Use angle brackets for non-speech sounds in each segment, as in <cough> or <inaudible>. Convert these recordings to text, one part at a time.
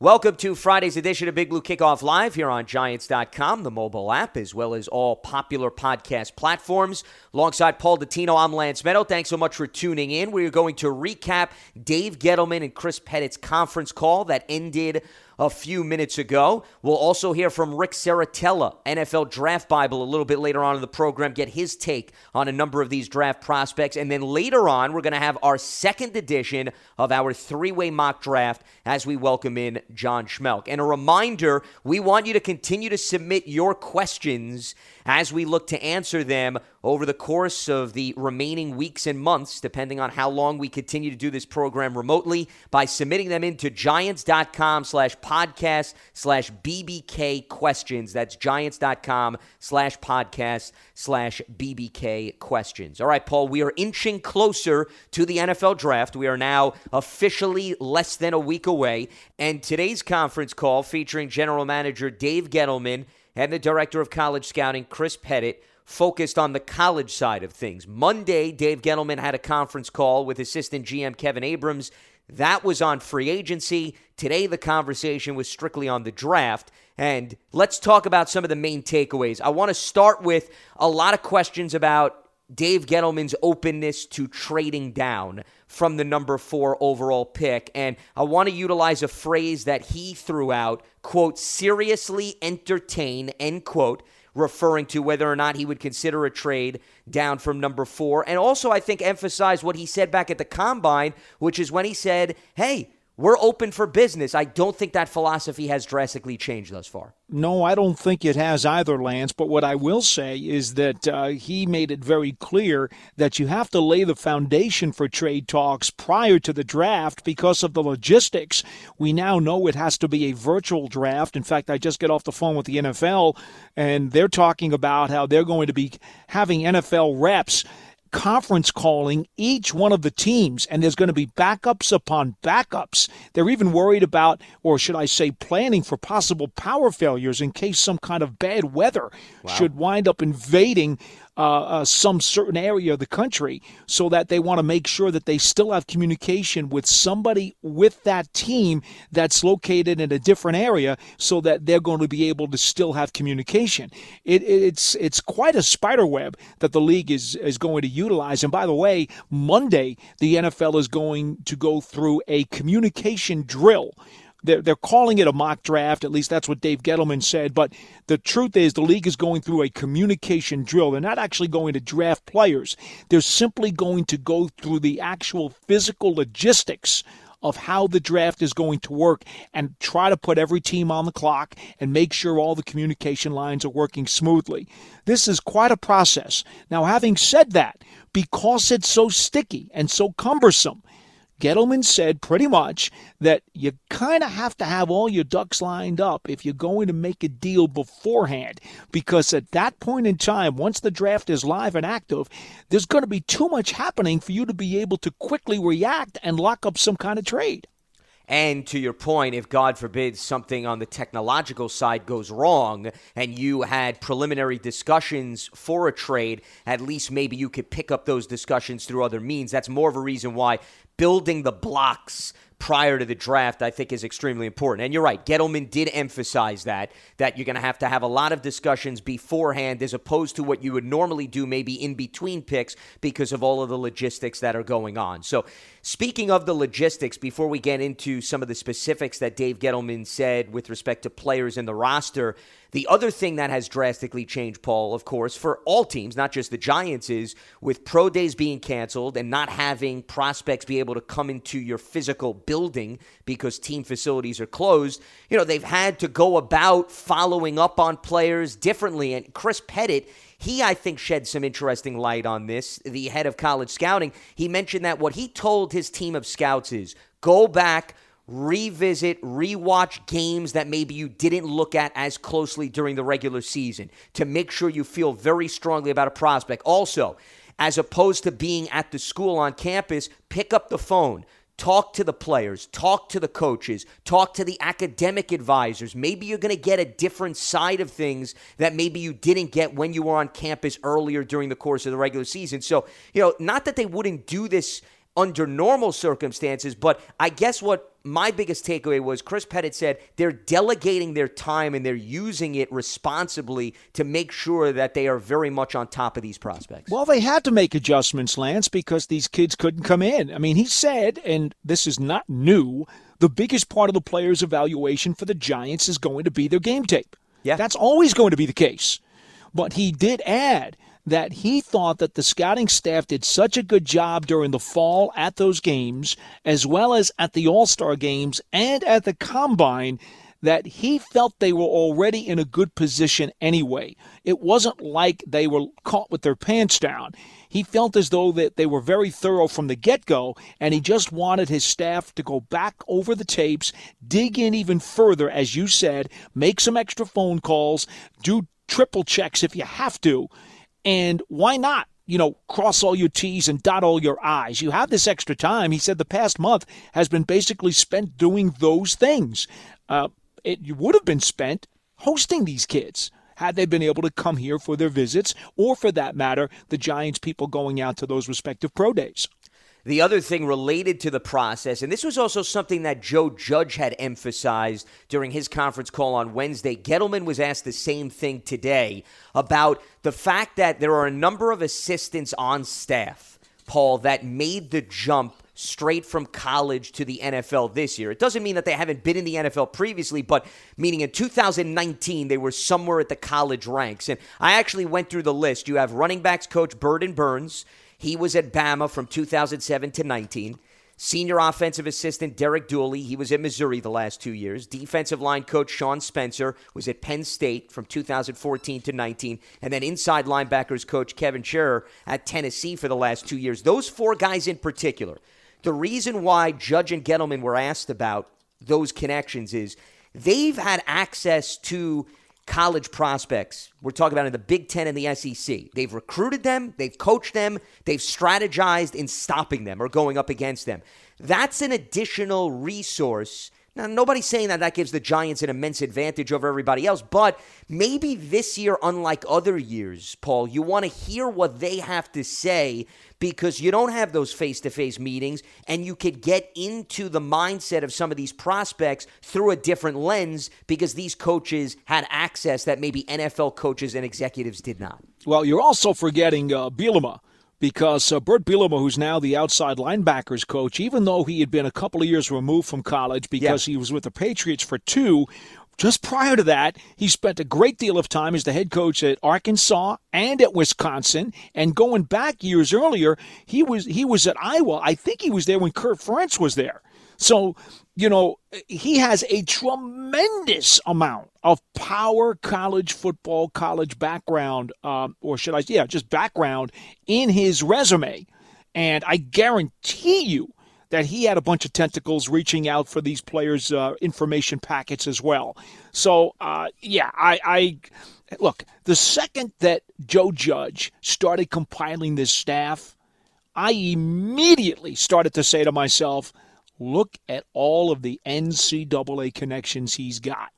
Welcome to Friday's edition of Big Blue Kickoff Live here on Giants.com, the mobile app, as well as all popular podcast platforms. Alongside Paul Dottino, I'm Lance Medow. Thanks so much for tuning in. We are going to recap Dave Gettleman and Chris Pettit's conference call that ended a few minutes ago. We'll also hear from Rick Serritella, NFL Draft Bible, a little bit later on in the program, get his take on a number of these draft prospects. And then later on, we're going to have our second edition of our three way mock draft as we welcome in John Schmeelk. And a reminder we want you to continue to submit your questions as we look to answer them over the course of the remaining weeks and months, depending on how long we continue to do this program remotely, by submitting them into giants.com slash podcast slash BBK questions. That's giants.com slash podcast slash BBK questions. All right, Paul, we are inching closer to the NFL draft. We are now officially less than a week away. And today's conference call featuring general manager Dave Gettleman and the director of college scouting, Chris Pettit, focused on the college side of things. Monday, Dave Gettleman had a conference call with assistant GM Kevin Abrams. That was on free agency. Today, the conversation was strictly on the draft. And let's talk about some of the main takeaways. I want to start with a lot of questions about Dave Gettleman's openness to trading down from the number four overall pick. And I want to utilize a phrase that he threw out, quote, seriously entertain, end quote, referring to whether or not he would consider a trade down from number four. And also, I think, emphasize what he said back at the combine, which is when he said, hey, we're open for business. I don't think that philosophy has drastically changed thus far. No, I don't think it has either, Lance. But what I will say is that uh, he made it very clear that you have to lay the foundation for trade talks prior to the draft because of the logistics. We now know it has to be a virtual draft. In fact, I just get off the phone with the NFL, and they're talking about how they're going to be having NFL reps conference calling each one of the teams, and there's going to be backups upon backups. They're even worried about, or should I say, planning for possible power failures in case some kind of bad weather wow. should wind up invading uh, uh, some certain area of the country so that they want to make sure that they still have communication with somebody with that team that's located in a different area so that they're going to be able to still have communication. It, it's it's quite a spider web that the league is is going to utilize. And by the way, Monday the NFL is going to go through a communication drill they're, they're calling it a mock draft. At least that's what Dave Gettleman said. But the truth is, the league is going through a communication drill. They're not actually going to draft players, they're simply going to go through the actual physical logistics of how the draft is going to work and try to put every team on the clock and make sure all the communication lines are working smoothly. This is quite a process. Now, having said that, because it's so sticky and so cumbersome, Gettleman said pretty much that you kind of have to have all your ducks lined up if you're going to make a deal beforehand. Because at that point in time, once the draft is live and active, there's going to be too much happening for you to be able to quickly react and lock up some kind of trade. And to your point, if God forbid something on the technological side goes wrong and you had preliminary discussions for a trade, at least maybe you could pick up those discussions through other means. That's more of a reason why building the blocks prior to the draft, I think is extremely important. And you're right, Gettleman did emphasize that, that you're going to have to have a lot of discussions beforehand as opposed to what you would normally do maybe in between picks because of all of the logistics that are going on. So, speaking of the logistics, before we get into some of the specifics that Dave Gettleman said with respect to players in the roster, the other thing that has drastically changed, Paul, of course, for all teams, not just the Giants, is with pro days being canceled and not having prospects be able to come into your physical building because team facilities are closed, you know, they've had to go about following up on players differently. And Chris Pettit, he, I think, shed some interesting light on this, the head of college scouting. He mentioned that what he told his team of scouts is go back revisit, rewatch games that maybe you didn't look at as closely during the regular season to make sure you feel very strongly about a prospect. Also, as opposed to being at the school on campus, pick up the phone. Talk to the players, talk to the coaches, talk to the academic advisors. Maybe you're going to get a different side of things that maybe you didn't get when you were on campus earlier during the course of the regular season. So, you know, not that they wouldn't do this under normal circumstances. But I guess what my biggest takeaway was Chris Pettit said they're delegating their time and they're using it responsibly to make sure that they are very much on top of these prospects. Well, they had to make adjustments, Lance, because these kids couldn't come in. I mean, he said, and this is not new, the biggest part of the player's evaluation for the Giants is going to be their game tape. Yeah. That's always going to be the case. But he did add that he thought that the scouting staff did such a good job during the fall at those games, as well as at the All Star games and at the combine, that he felt they were already in a good position anyway. It wasn't like they were caught with their pants down. He felt as though that they were very thorough from the get go, and he just wanted his staff to go back over the tapes, dig in even further, as you said, make some extra phone calls, do triple checks if you have to. And why not? You know, cross all your T's and dot all your I's. You have this extra time. He said the past month has been basically spent doing those things. Uh, it would have been spent hosting these kids had they been able to come here for their visits, or for that matter, the Giants people going out to those respective pro days. The other thing related to the process, and this was also something that Joe Judge had emphasized during his conference call on Wednesday. Gettleman was asked the same thing today about the fact that there are a number of assistants on staff, Paul, that made the jump straight from college to the NFL this year. It doesn't mean that they haven't been in the NFL previously, but meaning in 2019 they were somewhere at the college ranks. And I actually went through the list. You have running backs coach Burton Burns. He was at Bama from 2007 to 19. Senior offensive assistant Derek Dooley, he was at Missouri the last two years. Defensive line coach Sean Spencer was at Penn State from 2014 to 19. And then inside linebackers coach Kevin Sherrer at Tennessee for the last two years. Those four guys in particular. The reason why Judge and Gettleman were asked about those connections is they've had access to college prospects. We're talking about in the Big Ten and the SEC. They've recruited them, they've coached them, they've strategized in stopping them or going up against them. That's an additional resource. Now, nobody's saying that that gives the Giants an immense advantage over everybody else, but maybe this year, unlike other years, Paul, you want to hear what they have to say because you don't have those face to face meetings and you could get into the mindset of some of these prospects through a different lens because these coaches had access that maybe NFL coaches and executives did not. Well, you're also forgetting uh, Bielema because uh, Bert Bielema, who's now the outside linebackers coach, even though he had been a couple of years removed from college because yeah. he was with the Patriots for two, just prior to that, he spent a great deal of time as the head coach at Arkansas and at Wisconsin. And going back years earlier, he was he was at Iowa. I think he was there when Kirk Ferentz was there. So, you know, he has a tremendous amount of power college football, college background, um, or should I, say, yeah, just background in his resume. And I guarantee you that he had a bunch of tentacles reaching out for these players' uh, information packets as well. So, uh, yeah, I, I look, the second that Joe Judge started compiling this staff, I immediately started to say to myself, look at all of the NCAA connections he's got.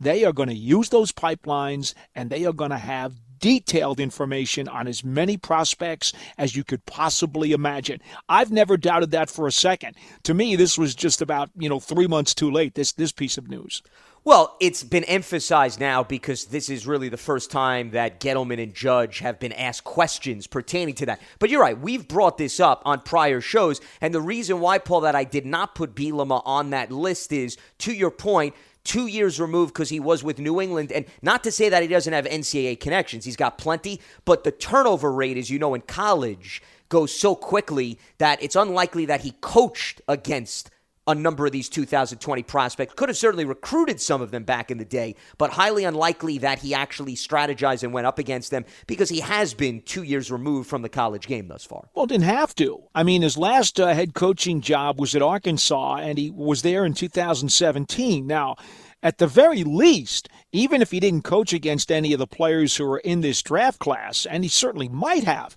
They are going to use those pipelines and they are going to have detailed information on as many prospects as you could possibly imagine. I've never doubted that for a second. To me, this was just about, you know, three months too late, this, this piece of news. Well, it's been emphasized now because this is really the first time that Gettleman and Judge have been asked questions pertaining to that. But you're right, we've brought this up on prior shows, and the reason why, Paul, that I did not put Bielema on that list is, to your point, two years removed because he was with New England. And not to say that he doesn't have NCAA connections, he's got plenty, but the turnover rate, as you know, in college goes so quickly that it's unlikely that he coached against a number of these 2020 prospects. Could have certainly recruited some of them back in the day, but highly unlikely that he actually strategized and went up against them because he has been two years removed from the college game thus far. Well, didn't have to. I mean, his last uh, head coaching job was at Arkansas, and he was there in 2017. Now, at the very least, even if he didn't coach against any of the players who are in this draft class, and he certainly might have,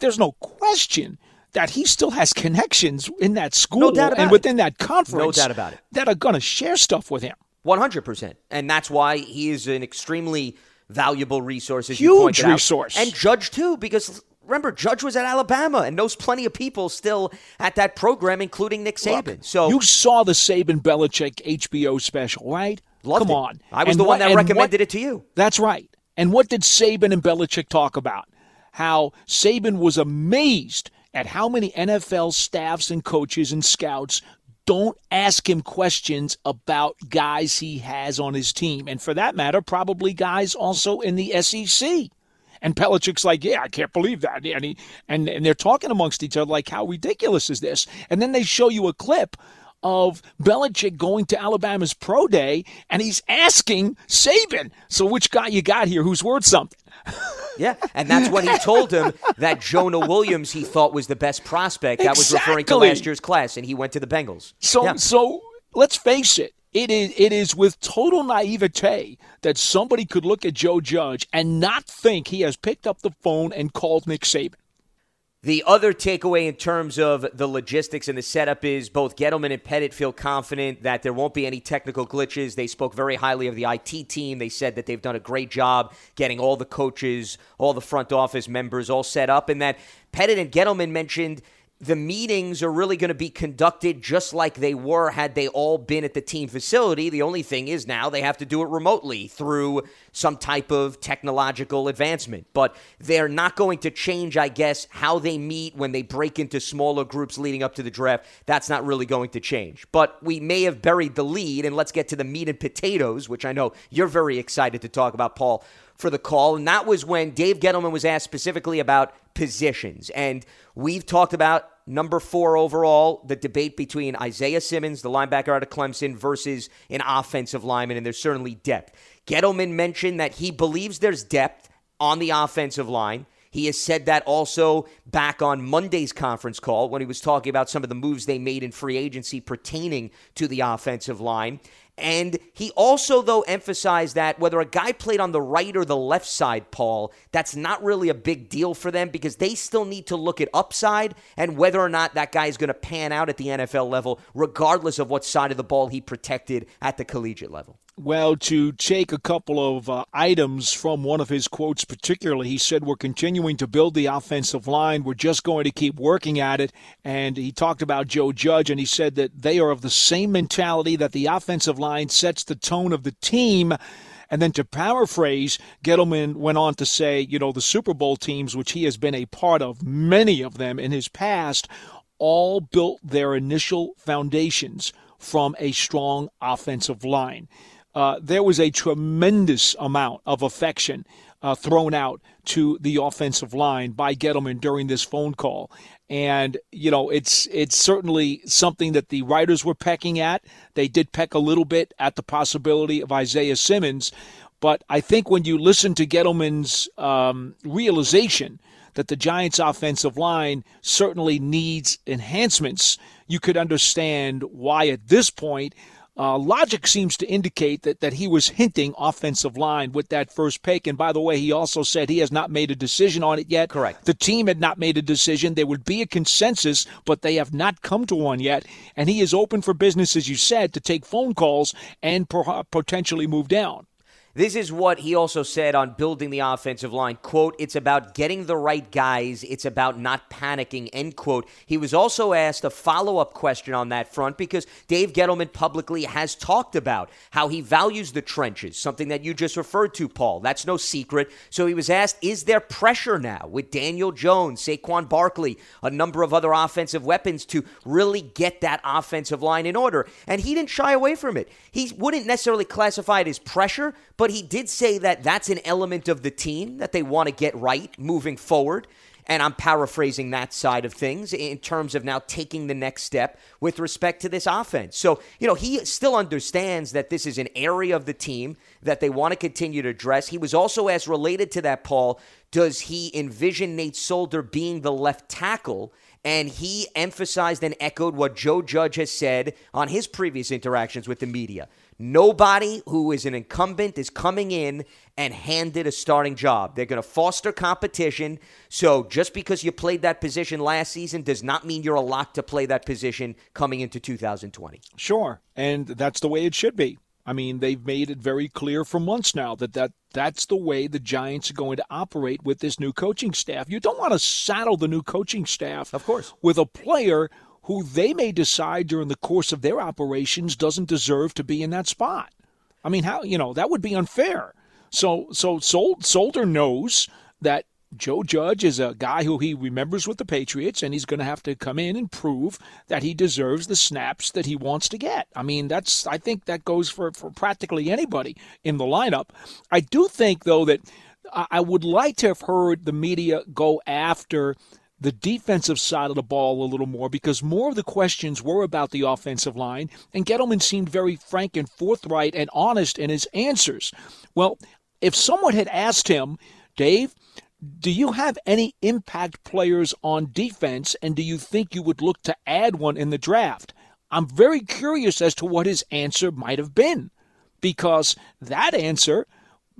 there's no question that he still has connections in that school no and within it. that conference. No doubt about it. That are going to share stuff with him. 100%. And that's why he is an extremely valuable resource, as Huge you resource. out. And Judge, too, because remember, Judge was at Alabama and knows plenty of people still at that program, including Nick Saban. Look, so you saw the Saban Belichick HBO special, right? Loved Come it. on. I was And the one what- that recommended what- it to you. That's right. And what did Saban and Belichick talk about? How Saban was amazed at how many NFL staffs and coaches and scouts don't ask him questions about guys he has on his team. And for that matter, probably guys also in the SEC. And Belichick's like, yeah, I can't believe that. And, he, and, and they're talking amongst each other like, how ridiculous is this? And then they show you a clip of Belichick going to Alabama's pro day, and he's asking Saban, so which guy you got here who's worth something? <laughs> Yeah, and that's when he told him that Jonah Williams he thought was the best prospect. That was referring to last year's class, and he went to the Bengals. So, Yeah. so let's face it. It is, it is with total naivete that somebody could look at Joe Judge and not think he has picked up the phone and called Nick Saban. The other takeaway in terms of the logistics and the setup is both Gettleman and Pettit feel confident that there won't be any technical glitches. They spoke very highly of the IT team. They said that they've done a great job getting all the coaches, all the front office members all set up, and that Pettit and Gettleman mentioned the meetings are really going to be conducted just like they were had they all been at the team facility. The only thing is now they have to do it remotely through some type of technological advancement. But they're not going to change, I guess, how they meet when they break into smaller groups leading up to the draft. That's not really going to change. But we may have buried the lead, and let's get to the meat and potatoes, which I know you're very excited to talk about, Paul for the call, and that was when Dave Gettleman was asked specifically about positions. And we've talked about number four overall, the debate between Isaiah Simmons, the linebacker out of Clemson, versus an offensive lineman, and there's certainly depth. Gettleman mentioned that he believes there's depth on the offensive line. He has said that also back on Monday's conference call when he was talking about some of the moves they made in free agency pertaining to the offensive line. And he also, though, emphasized that whether a guy played on the right or the left side, Paul, that's not really a big deal for them because they still need to look at upside and whether or not that guy is going to pan out at the NFL level, regardless of what side of the ball he protected at the collegiate level. Well, to take a couple of uh, items from one of his quotes, particularly, he said, We're continuing to build the offensive line. We're just going to keep working at it. And he talked about Joe Judge, and he said that they are of the same mentality that the offensive line sets the tone of the team. And then to paraphrase, Gettleman went on to say, you know, the Super Bowl teams, which he has been a part of, many of them in his past, all built their initial foundations from a strong offensive line. Uh, there was a tremendous amount of affection uh, thrown out to the offensive line by Gettleman during this phone call. And you know, it's it's certainly something that the writers were pecking at. They did peck a little bit at the possibility of Isaiah Simmons, but I think when you listen to Gettleman's um, realization that the Giants' offensive line certainly needs enhancements, you could understand why at this point. Uh, logic seems to indicate that, that he was hinting offensive line with that first pick. And by the way, he also said he has not made a decision on it yet. Correct. The team had not made a decision. There would be a consensus, but they have not come to one yet. And he is open for business, as you said, to take phone calls and per- potentially move down. This is what he also said on building the offensive line. Quote, it's about getting the right guys. It's about not panicking, end quote. He was also asked a follow up question on that front because Dave Gettleman publicly has talked about how he values the trenches, something that you just referred to, Paul. That's no secret. So he was asked, is there pressure now with Daniel Jones, Saquon Barkley, a number of other offensive weapons to really get that offensive line in order? And he didn't shy away from it. He wouldn't necessarily classify it as pressure, but he did say that that's an element of the team that they want to get right moving forward. And I'm paraphrasing that side of things in terms of now taking the next step with respect to this offense. So, you know, he still understands that this is an area of the team that they want to continue to address. He was also asked related to that, Paul, does he envision Nate Solder being the left tackle? And he emphasized and echoed what Joe Judge has said on his previous interactions with the media. Nobody who is an incumbent is coming in and handed a starting job. They're going to foster competition. So just because you played that position last season does not mean you're a lock to play that position coming into 2020. Sure. And that's the way it should be. I mean, they've made it very clear for months now that, that that's the way the Giants are going to operate with this new coaching staff. You don't want to saddle the new coaching staff, of course, with a player who they may decide during the course of their operations doesn't deserve to be in that spot. I mean, how you know that would be unfair. So, so Sol- Solder knows that Joe Judge is a guy who he remembers with the Patriots, and he's going to have to come in and prove that he deserves the snaps that he wants to get. I mean, that's I think that goes for, for practically anybody in the lineup. I do think, though, that I would like to have heard the media go after the defensive side of the ball a little more because more of the questions were about the offensive line, and Gettleman seemed very frank and forthright and honest in his answers. Well, if someone had asked him, Dave, do you have any impact players on defense, and do you think you would look to add one in the draft? I'm very curious as to what his answer might have been, because that answer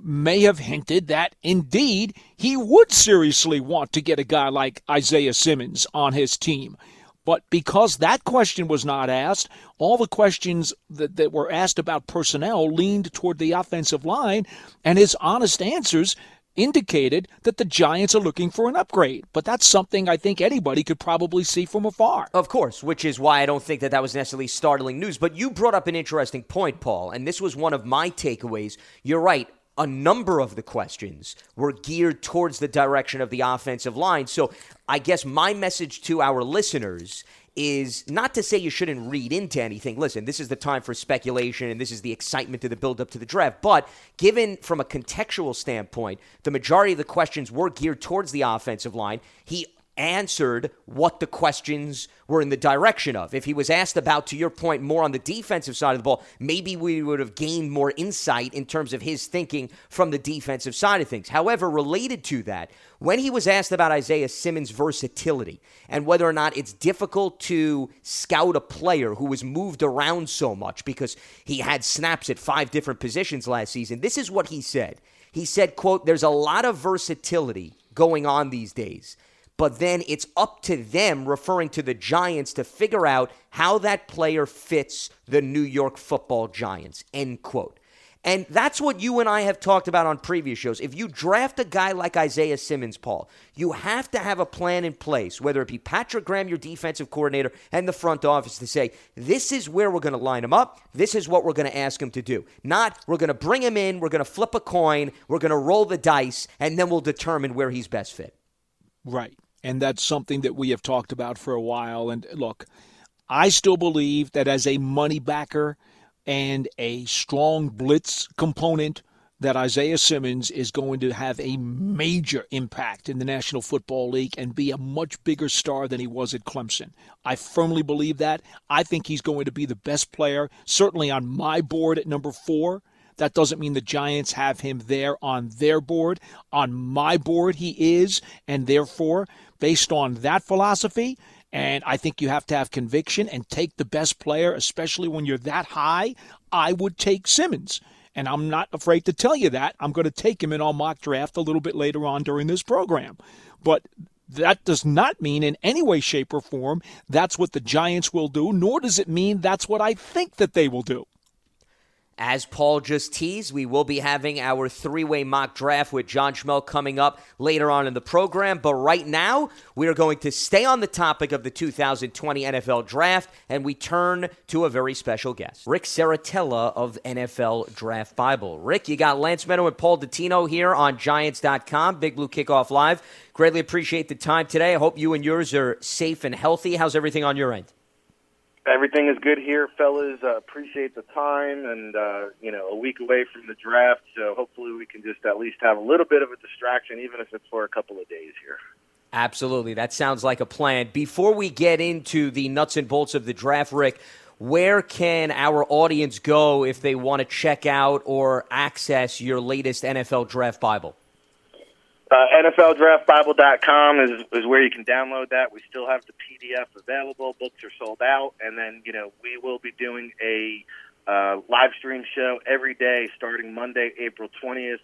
may have hinted that indeed he would seriously want to get a guy like Isaiah Simmons on his team. But because that question was not asked, all the questions that, that were asked about personnel leaned toward the offensive line, and his honest answers indicated that the Giants are looking for an upgrade. But that's something I think anybody could probably see from afar. Of course, which is why I don't think that that was necessarily startling news. But you brought up an interesting point, Paul, and this was one of my takeaways. You're right. A number of the questions were geared towards the direction of the offensive line. So I guess my message to our listeners is not to say you shouldn't read into anything. Listen, this is the time for speculation and this is the excitement to the build up to the draft. But given from a contextual standpoint, the majority of the questions were geared towards the offensive line. He answered what the questions were in the direction of. If he was asked about, to your point, more on the defensive side of the ball, maybe we would have gained more insight in terms of his thinking from the defensive side of things. However, related to that, when he was asked about Isaiah Simmons' versatility and whether or not it's difficult to scout a player who was moved around so much because he had snaps at five different positions last season, this is what he said. He said, quote, there's a lot of versatility going on these days but then it's up to them, referring to the Giants, to figure out how that player fits the New York football Giants. End quote. And that's what you and I have talked about on previous shows. If you draft a guy like Isaiah Simmons, Paul, you have to have a plan in place, whether it be Patrick Graham, your defensive coordinator, and the front office to say, this is where we're going to line him up. This is what we're going to ask him to do. Not, we're going to bring him in, we're going to flip a coin, we're going to roll the dice, and then we'll determine where he's best fit. Right. And that's something that we have talked about for a while. And look, I still believe that as a money backer and a strong blitz component, that Isaiah Simmons is going to have a major impact in the National Football League and be a much bigger star than he was at Clemson. I firmly believe that. I think he's going to be the best player, certainly on my board at number four. That doesn't mean the Giants have him there on their board. On my board, he is, and therefore based on that philosophy. And I think you have to have conviction and take the best player, especially when you're that high. I would take Simmons. And I'm not afraid to tell you that. I'm going to take him in our mock draft a little bit later on during this program. But that does not mean in any way, shape, or form that's what the Giants will do, nor does it mean that's what I think that they will do. As Paul just teased, we will be having our three way mock draft with John Schmeelk coming up later on in the program. But right now, we are going to stay on the topic of the 2020 NFL draft and we turn to a very special guest, Rick Serritella of NFL Draft Bible. Rick, you got Lance Medow and Paul Dottino here on Giants.com, Big Blue Kickoff Live. Greatly appreciate the time today. I hope you and yours are safe and healthy. How's everything on your end? Everything is good here, fellas. Uh, appreciate the time, and uh, you know, a week away from the draft, so hopefully we can just at least have a little bit of a distraction, even if it's for a couple of days here. Absolutely, that sounds like a plan. Before we get into the nuts and bolts of the draft, Rick, where can our audience go if they want to check out or access your latest NFL Draft Bible? Uh, NFLDraftBible.com is, is where you can download that. We still have the PDF available. Books are sold out. And then, you know, we will be doing a uh, live stream show every day starting Monday, April 20th,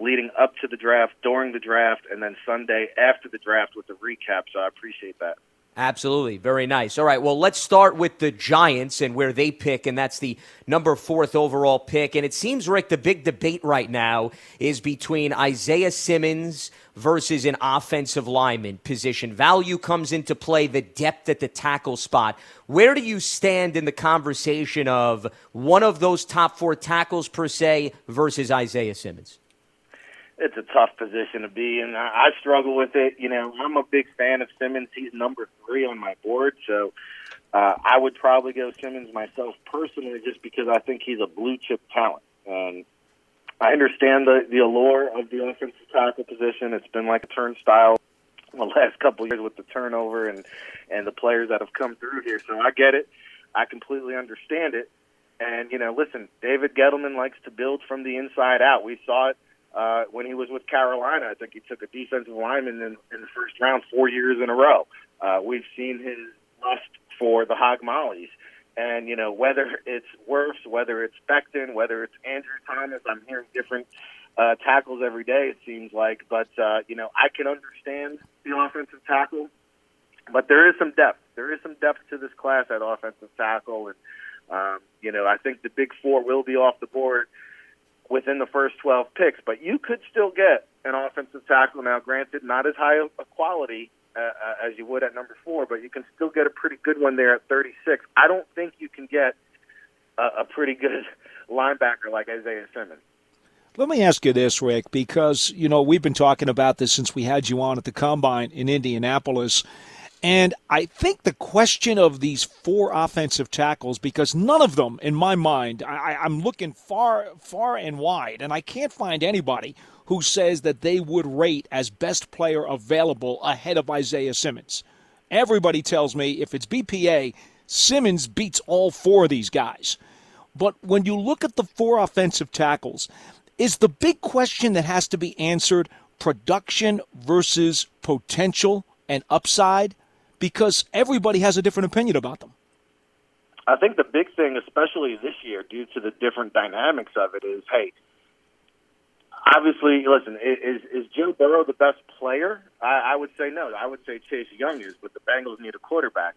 leading up to the draft, during the draft, and then Sunday after the draft with the recap. So I appreciate that. Absolutely. Very nice. All right. Well, let's start with the Giants and where they pick, and that's the number fourth overall pick. And it seems, Rick, the big debate right now is between Isaiah Simmons versus an offensive lineman position. Value comes into play, the depth at the tackle spot. Where do you stand in the conversation of one of those top four tackles per se versus Isaiah Simmons? It's a tough position to be in. I, struggle with it. You know, I'm a big fan of Simmons. He's number three on my board, so uh, I would probably go Simmons myself personally, just because I think he's a blue chip talent. And I understand the the allure of the offensive tackle position. It's been like a turnstile the last couple of years with the turnover and and the players that have come through here. So I get it. I completely understand it. And you know, listen, David Gettleman likes to build from the inside out. We saw it uh, when he was with Carolina. I think he took a defensive lineman in, in the first round four years in a row. Uh, we've seen his lust for the hog mollies. And, you know, whether it's Wirfs, whether it's Becton, whether it's Andrew Thomas, I'm hearing different uh, tackles every day, it seems like. But, uh, you know, I can understand the offensive tackle, but there is some depth. There is some depth to this class at offensive tackle. And, um, you know, I think the big four will be off the board within the first 12 picks. But you could still get an offensive tackle now, granted, not as high a quality uh, uh, as you would at number four, but you can still get a pretty good one there at 36. I don't think you can get a, a pretty good <laughs> linebacker like Isaiah Simmons. Let me ask you this, Rick, because you know we've been talking about this since we had you on at the combine in Indianapolis. And I think the question of these four offensive tackles, because none of them, in my mind, I, am looking far, far and wide, and I can't find anybody who says that they would rate as best player available ahead of Isaiah Simmons. Everybody tells me if it's BPA, Simmons beats all four of these guys. But when you look at the four offensive tackles, is the big question that has to be answered production versus potential and upside? Because everybody has a different opinion about them. I think the big thing, especially this year, due to the different dynamics of it, is hey, obviously, listen, is is Joe Burrow the best player? I, I would say no. I would say Chase Young is, but the Bengals need a quarterback.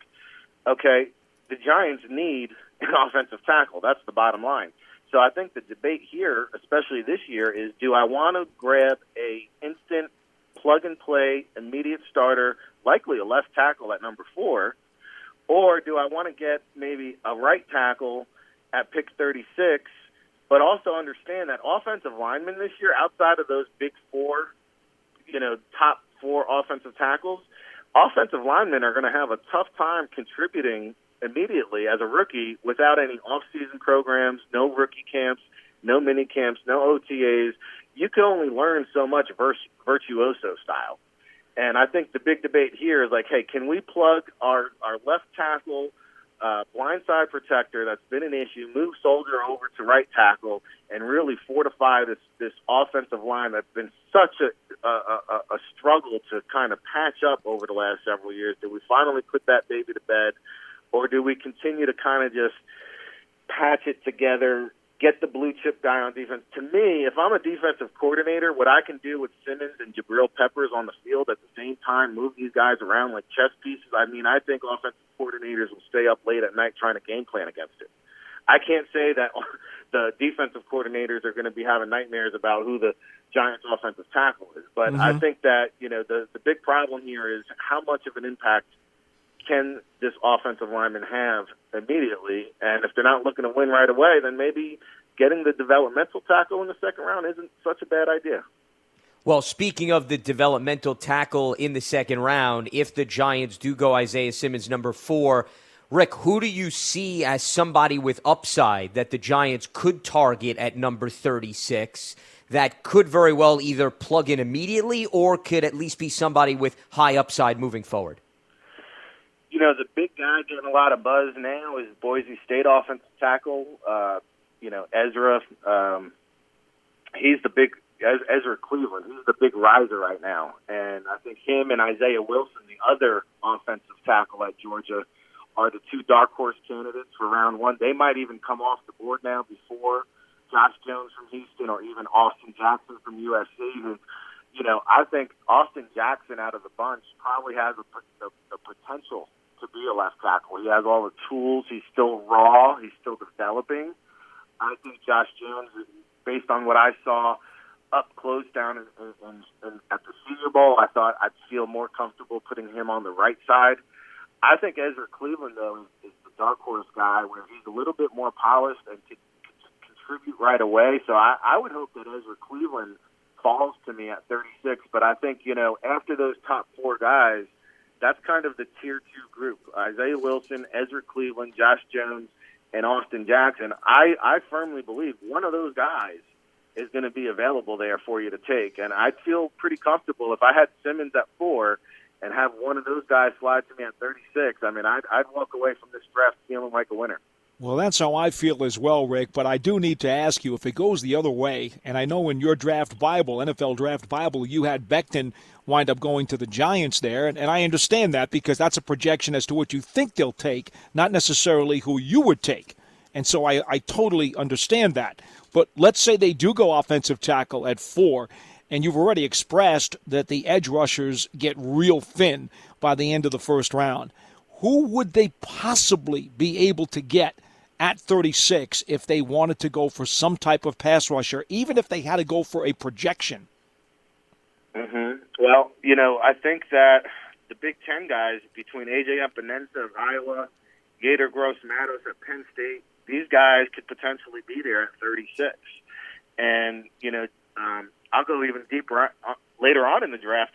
Okay, the Giants need an <laughs> offensive tackle. That's the bottom line. So I think the debate here, especially this year, is do I want to grab a instant plug and play immediate starter likely a left tackle at number four, or do I want to get maybe a right tackle at pick 36, but also understand that offensive linemen this year, outside of those big four, you know, top four offensive tackles, offensive linemen are going to have a tough time contributing immediately as a rookie without any off-season programs, no rookie camps, no mini camps, no OTAs. You can only learn so much virtuoso style. And I think the big debate here is like, hey, can we plug our, our left tackle, uh, blindside protector that's been an issue, move Solder over to right tackle, and really fortify this this offensive line that's been such a, a, a, a struggle to kind of patch up over the last several years? Do we finally put that baby to bed, or do we continue to kind of just patch it together get the blue chip guy on defense. To me, if I'm a defensive coordinator, what I can do with Simmons and Jabril Peppers on the field at the same time, move these guys around like chess pieces. I mean, I think offensive coordinators will stay up late at night trying to game plan against it. I can't say that <laughs> the defensive coordinators are going to be having nightmares about who the Giants' offensive tackle is, but mm-hmm. I think that you know the the big problem here is how much of an impact can this offensive lineman have immediately? And if they're not looking to win right away, then maybe getting the developmental tackle in the second round isn't such a bad idea. Well, speaking of the developmental tackle in the second round, if the Giants do go Isaiah Simmons number four, Rick, who do you see as somebody with upside that the Giants could target at number 36 that could very well either plug in immediately or could at least be somebody with high upside moving forward? You know, the big guy getting a lot of buzz now is Boise State offensive tackle. Uh, you know, Ezra. Um, he's the big Ezra Cleveland. He's the big riser right now, and I think him and Isaiah Wilson, the other offensive tackle at Georgia, are the two dark horse candidates for round one. They might even come off the board now before Josh Jones from Houston or even Austin Jackson from USC, who you know, I think Austin Jackson out of the bunch probably has a, the, the potential to be a left tackle. He has all the tools. He's still raw. He's still developing. I think Josh Jones, based on what I saw up close down in, in, in, at the Senior Bowl, I thought I'd feel more comfortable putting him on the right side. I think Ezra Cleveland, though, is, is the dark horse guy where he's a little bit more polished and can, can contribute right away. So I, I would hope that Ezra Cleveland falls to me at 36. But I think, you know, after those top four guys, that's kind of the tier two group Isaiah Wilson, Ezra Cleveland, Josh Jones, and Austin Jackson. I, I firmly believe one of those guys is going to be available there for you to take. And I'd feel pretty comfortable if I had Simmons at four and have one of those guys slide to me at 36. I mean, I'd, I'd walk away from this draft feeling like a winner. Well, that's how I feel as well, Rick. But I do need to ask you if it goes the other way, and I know in your draft Bible, NFL draft Bible, you had Becton wind up going to the Giants there, and, and I understand that because that's a projection as to what you think they'll take, not necessarily who you would take. And so I, I totally understand that. But let's say they do go offensive tackle at four, and you've already expressed that the edge rushers get real thin by the end of the first round. Who would they possibly be able to get at 36 if they wanted to go for some type of pass rusher, even if they had to go for a projection? Mm-hmm. Well, you know, I think that the Big Ten guys between AJ Epenesa of Iowa, Yetur Gross-Matos at Penn State, these guys could potentially be there at 36. And, you know, um, I'll go even deeper uh, later on in the draft.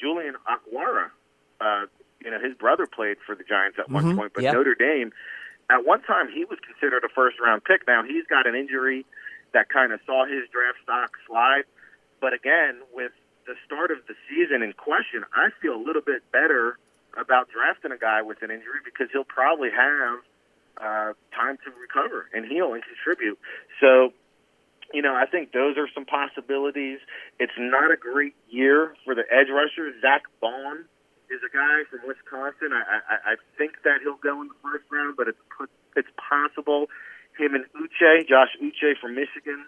Julian Okwara, uh, you know, his brother played for the Giants at mm-hmm. one point, but yep. Notre Dame – at one time he was considered a first round pick. Now he's got an injury that kind of saw his draft stock slide. But again, with the start of the season in question, I feel a little bit better about drafting a guy with an injury because he'll probably have uh, time to recover and heal and contribute. So, you know, I think those are some possibilities. It's not a great year for the edge rushers. Zack Baun is a guy from Wisconsin. I, I, I think that he'll go in the first round, but it's it's possible. Him and Uche, Josh Uche from Michigan,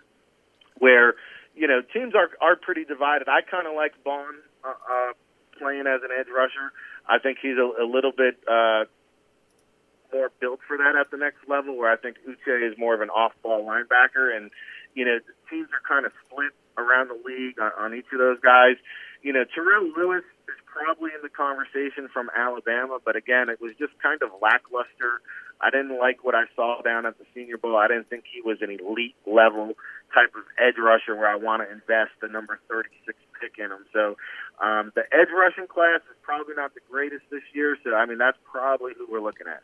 where you know teams are are pretty divided. I kind of like Baun uh, uh, playing as an edge rusher. I think he's a, a little bit uh, more built for that at the next level. Where I think Uche is more of an off-ball linebacker, and you know teams are kind of split around the league on, on each of those guys. You know, Terrell Lewis is probably in the conversation from Alabama, but again, it was just kind of lackluster. I didn't like what I saw down at the Senior Bowl. I didn't think he was an elite level type of edge rusher where I want to invest the number 36 pick in him. So um, the edge rushing class is probably not the greatest this year. So I mean, that's probably who we're looking at.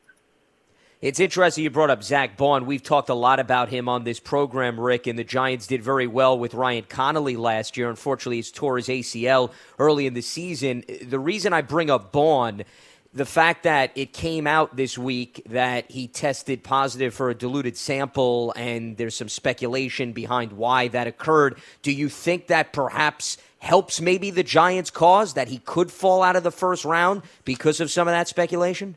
It's interesting you brought up Zack Baun. We've talked a lot about him on this program, Rick, and the Giants did very well with Ryan Connelly last year. Unfortunately, he tore his ACL early in the season. The reason I bring up Baun the fact that it came out this week that he tested positive for a diluted sample, and there's some speculation behind why that occurred. Do you think that perhaps helps maybe the Giants' cause that he could fall out of the first round because of some of that speculation?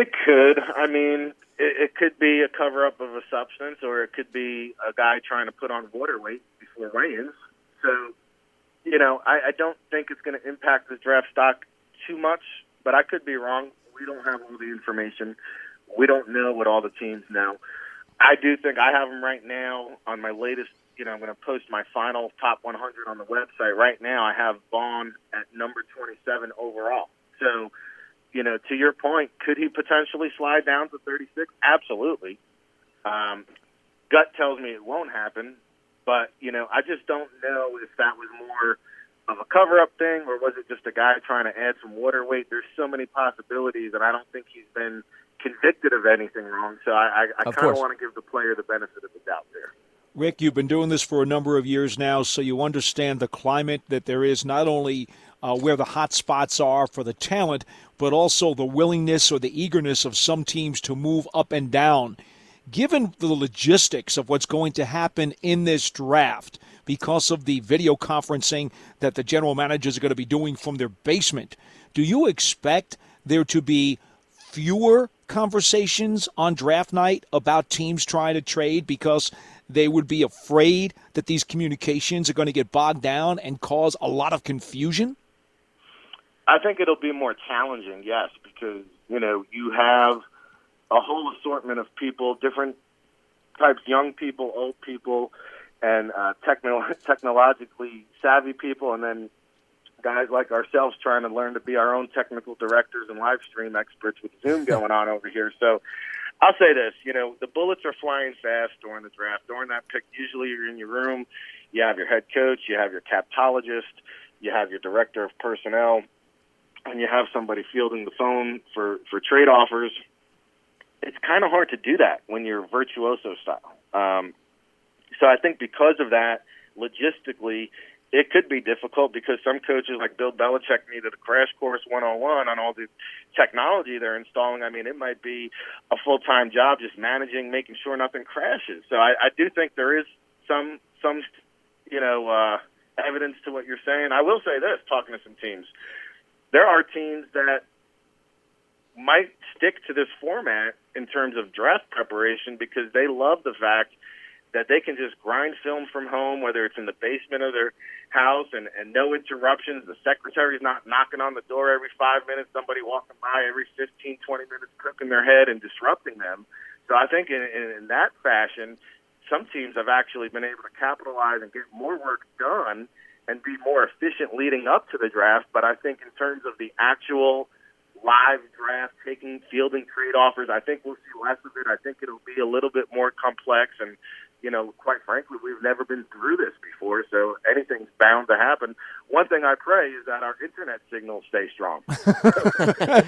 It could. I mean, it, it could be a cover up of a substance, or it could be a guy trying to put on water weight before weigh-ins. So, you know, I, I don't think it's going to impact the draft stock too much, but I could be wrong. We don't have all the information. We don't know what all the teams know. I do think I have them right now on my latest. You know, I'm going to post my final top 100 on the website. Right now, I have Baun at number 27 overall. So you know, to your point, could he potentially slide down to 36? Absolutely. Um, gut tells me it won't happen, but you know, I just don't know if that was more of a cover-up thing or was it just a guy trying to add some water weight. There's so many possibilities, and I don't think he's been convicted of anything wrong. So I, I, I kind of want to give the player the benefit of the doubt there. Rick, you've been doing this for a number of years now, so you understand the climate that there is not only uh, where the hot spots are for the talent, but also the willingness or the eagerness of some teams to move up and down. Given the logistics of what's going to happen in this draft, because of the video conferencing that the general managers are going to be doing from their basement, do you expect there to be fewer conversations on draft night about teams trying to trade because they would be afraid that these communications are going to get bogged down and cause a lot of confusion? I think it'll be more challenging, yes, because you know you have a whole assortment of people, different types, young people, old people, and uh, techno- <laughs> technologically savvy people, and then guys like ourselves trying to learn to be our own technical directors and live stream experts with Zoom <laughs> going on over here. So I'll say this, you know, the bullets are flying fast during the draft. During that pick, usually you're in your room, you have your head coach, you have your capologist, you have your director of personnel, and you have somebody fielding the phone for, for trade offers. It's kind of hard to do that when you're virtuoso style. Um, so I think because of that, logistically, it could be difficult because some coaches like Bill Belichick needed a crash course 101 on one on all the technology they're installing. I mean, it might be a full time job just managing, making sure nothing crashes. So I, I do think there is some some you know uh, evidence to what you're saying. I will say this: talking to some teams, there are teams that might stick to this format in terms of draft preparation because they love the fact that they can just grind film from home, whether it's in the basement of their house and, and no interruptions. The secretary's not knocking on the door every five minutes, somebody walking by every 15, 20 minutes, cooking their head and disrupting them. So I think in, in, in that fashion, some teams have actually been able to capitalize and get more work done and be more efficient leading up to the draft. But I think in terms of the actual live draft, taking fielding trade offers, I think we'll see less of it. I think it'll be a little bit more complex and you know, quite frankly, we've never been through this before, so anything's bound to happen. One thing I pray is that our internet signal stays strong.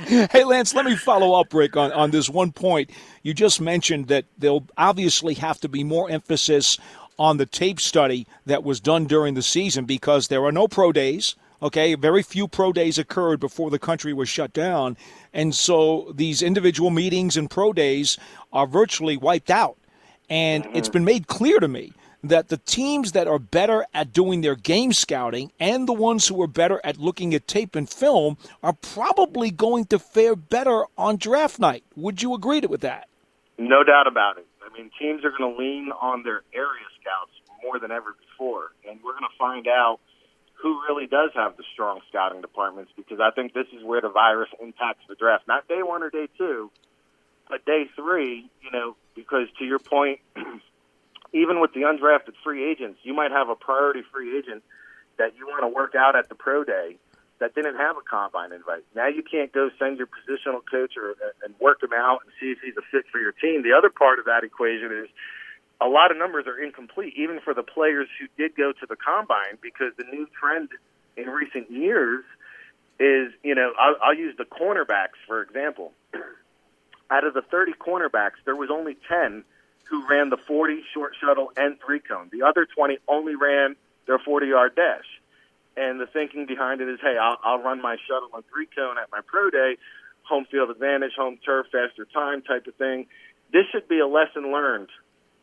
<laughs> <laughs> hey, Lance, let me follow up, Rick, on, on this one point. You just mentioned that there'll obviously have to be more emphasis on the tape study that was done during the season because there are no pro days. Okay, very few pro days occurred before the country was shut down. And so these individual meetings and pro days are virtually wiped out and it's been made clear to me that the teams that are better at doing their game scouting and the ones who are better at looking at tape and film are probably going to fare better on draft night. Would you agree with that? No doubt about it. I mean, teams are going to lean on their area scouts more than ever before, and we're going to find out who really does have the strong scouting departments because I think this is where the virus impacts the draft. Not day one or day two, but day three, you know, because to your point, <clears throat> even with the undrafted free agents, you might have a priority free agent that you want to work out at the pro day that didn't have a combine invite. Now you can't go send your positional coach or and work him out and see if he's a fit for your team. The other part of that equation is a lot of numbers are incomplete, even for the players who did go to the combine, because the new trend in recent years is, you know, I'll, I'll use the cornerbacks for example <clears throat> out of the 30 cornerbacks, there was only 10 who ran the 40 short shuttle and three cone. The other 20 only ran their 40 yard dash. And the thinking behind it is, hey, I'll, I'll run my shuttle and three cone at my pro day, home field advantage, home turf, faster time type of thing. This should be a lesson learned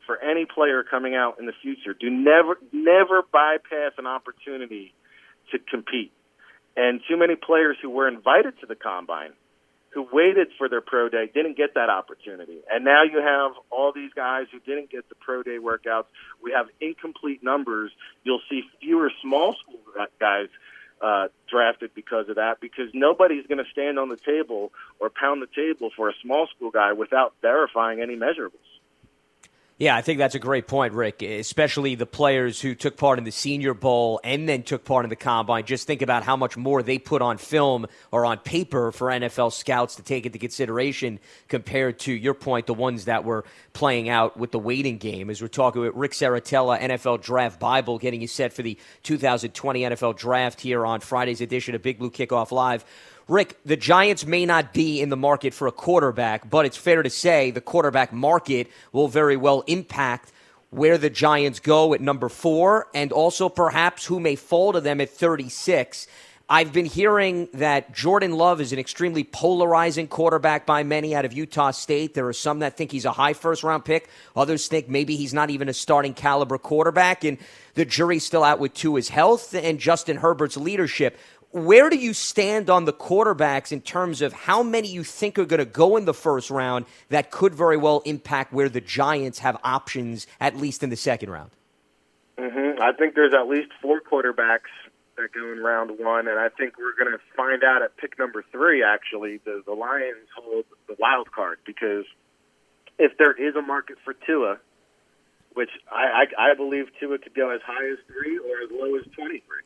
for any player coming out in the future. Do never, never bypass an opportunity to compete. And too many players who were invited to the combine who waited for their pro day didn't get that opportunity. And now you have all these guys who didn't get the pro day workouts. We have incomplete numbers. You'll see fewer small school guys uh, drafted because of that because nobody's going to stand on the table or pound the table for a small school guy without verifying any measurables. Yeah, I think that's a great point, Rick, especially the players who took part in the Senior Bowl and then took part in the Combine. Just think about how much more they put on film or on paper for NFL scouts to take into consideration compared to your point, the ones that were playing out with the waiting game. As we're talking with Rick Serritella, NFL Draft Bible, getting you set for the 2020 NFL Draft here on Friday's edition of Big Blue Kickoff Live. Rick, the Giants may not be in the market for a quarterback, but it's fair to say the quarterback market will very well impact where the Giants go at number four and also perhaps who may fall to them at 36. I've been hearing that Jordan Love is an extremely polarizing quarterback by many out of Utah State. There are some that think he's a high first round pick. Others think maybe he's not even a starting caliber quarterback. And the jury's still out with two his health and Justin Herbert's leadership. Where do you stand on the quarterbacks in terms of how many you think are going to go in the first round that could very well impact where the Giants have options, at least in the second round? Mm-hmm. I think there's at least four quarterbacks that go in round one, and I think we're going to find out at pick number three. Actually, the the Lions hold the wild card because if there is a market for Tua, which I, I, I believe Tua could go as high as three or as low as twenty three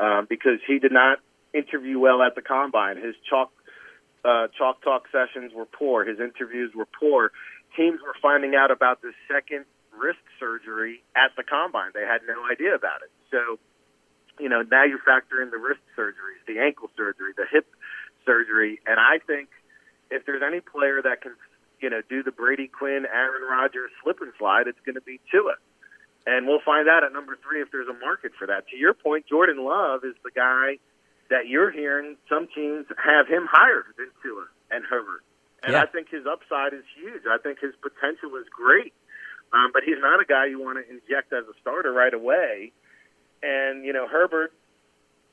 um, because he did not interview well at the combine. His chalk uh, chalk talk sessions were poor. His interviews were poor. Teams were finding out about the second wrist surgery at the combine. They had no idea about it. So, you know, now you factor in the wrist surgeries, the ankle surgery, the hip surgery, and I think if there's any player that can, you know, do the Brady Quinn, Aaron Rodgers slip and slide, it's going to be Tua. And we'll find out at number three if there's a market for that. To your point, Jordan Love is the guy that you're hearing some teams have him higher than Tua and Herbert. And yeah. I think his upside is huge. I think his potential is great. Um, but he's not a guy you want to inject as a starter right away. And, you know, Herbert,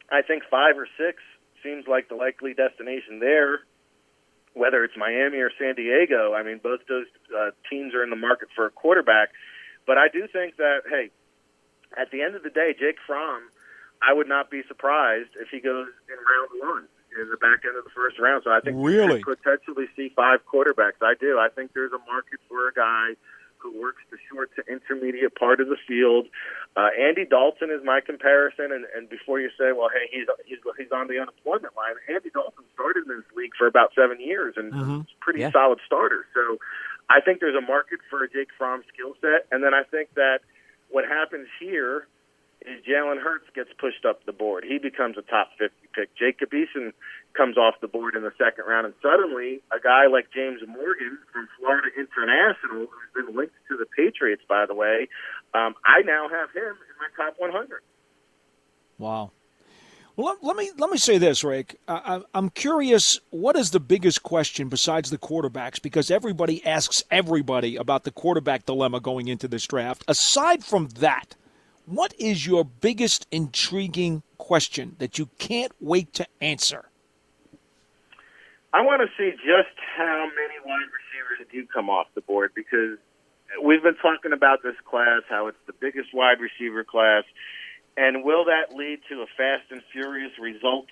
I think five or six seems like the likely destination there, whether it's Miami or San Diego. I mean, both those uh, teams are in the market for a quarterback. But I do think that, hey, at the end of the day, Jake Fromm, I would not be surprised if he goes in round one in the back end of the first round. So I think really? we could potentially see five quarterbacks. I do. I think there's a market for a guy who works the short to intermediate part of the field. Uh, Andy Dalton is my comparison, and, and before you say, well, hey, he's he's he's on the unemployment line. Andy Dalton started in this league for about seven years and mm-hmm. pretty yeah. solid starter. So I think there's a market for a Jake Fromm skill set, and then I think that what happens here is Jalen Hurts gets pushed up the board. He becomes a top 50 pick. Jacob Eason comes off the board in the second round, and suddenly a guy like James Morgan from Florida International, who's been linked to the Patriots, by the way, um, I now have him in my top 100. Wow. Well, let, me let me say this, Rick. I, I'm curious. What is the biggest question besides the quarterbacks? Because everybody asks everybody about the quarterback dilemma going into this draft. Aside from that, what is your biggest intriguing question that you can't wait to answer? I want to see just how many wide receivers do come off the board because we've been talking about this class, how it's the biggest wide receiver class. And will that lead to a fast and furious result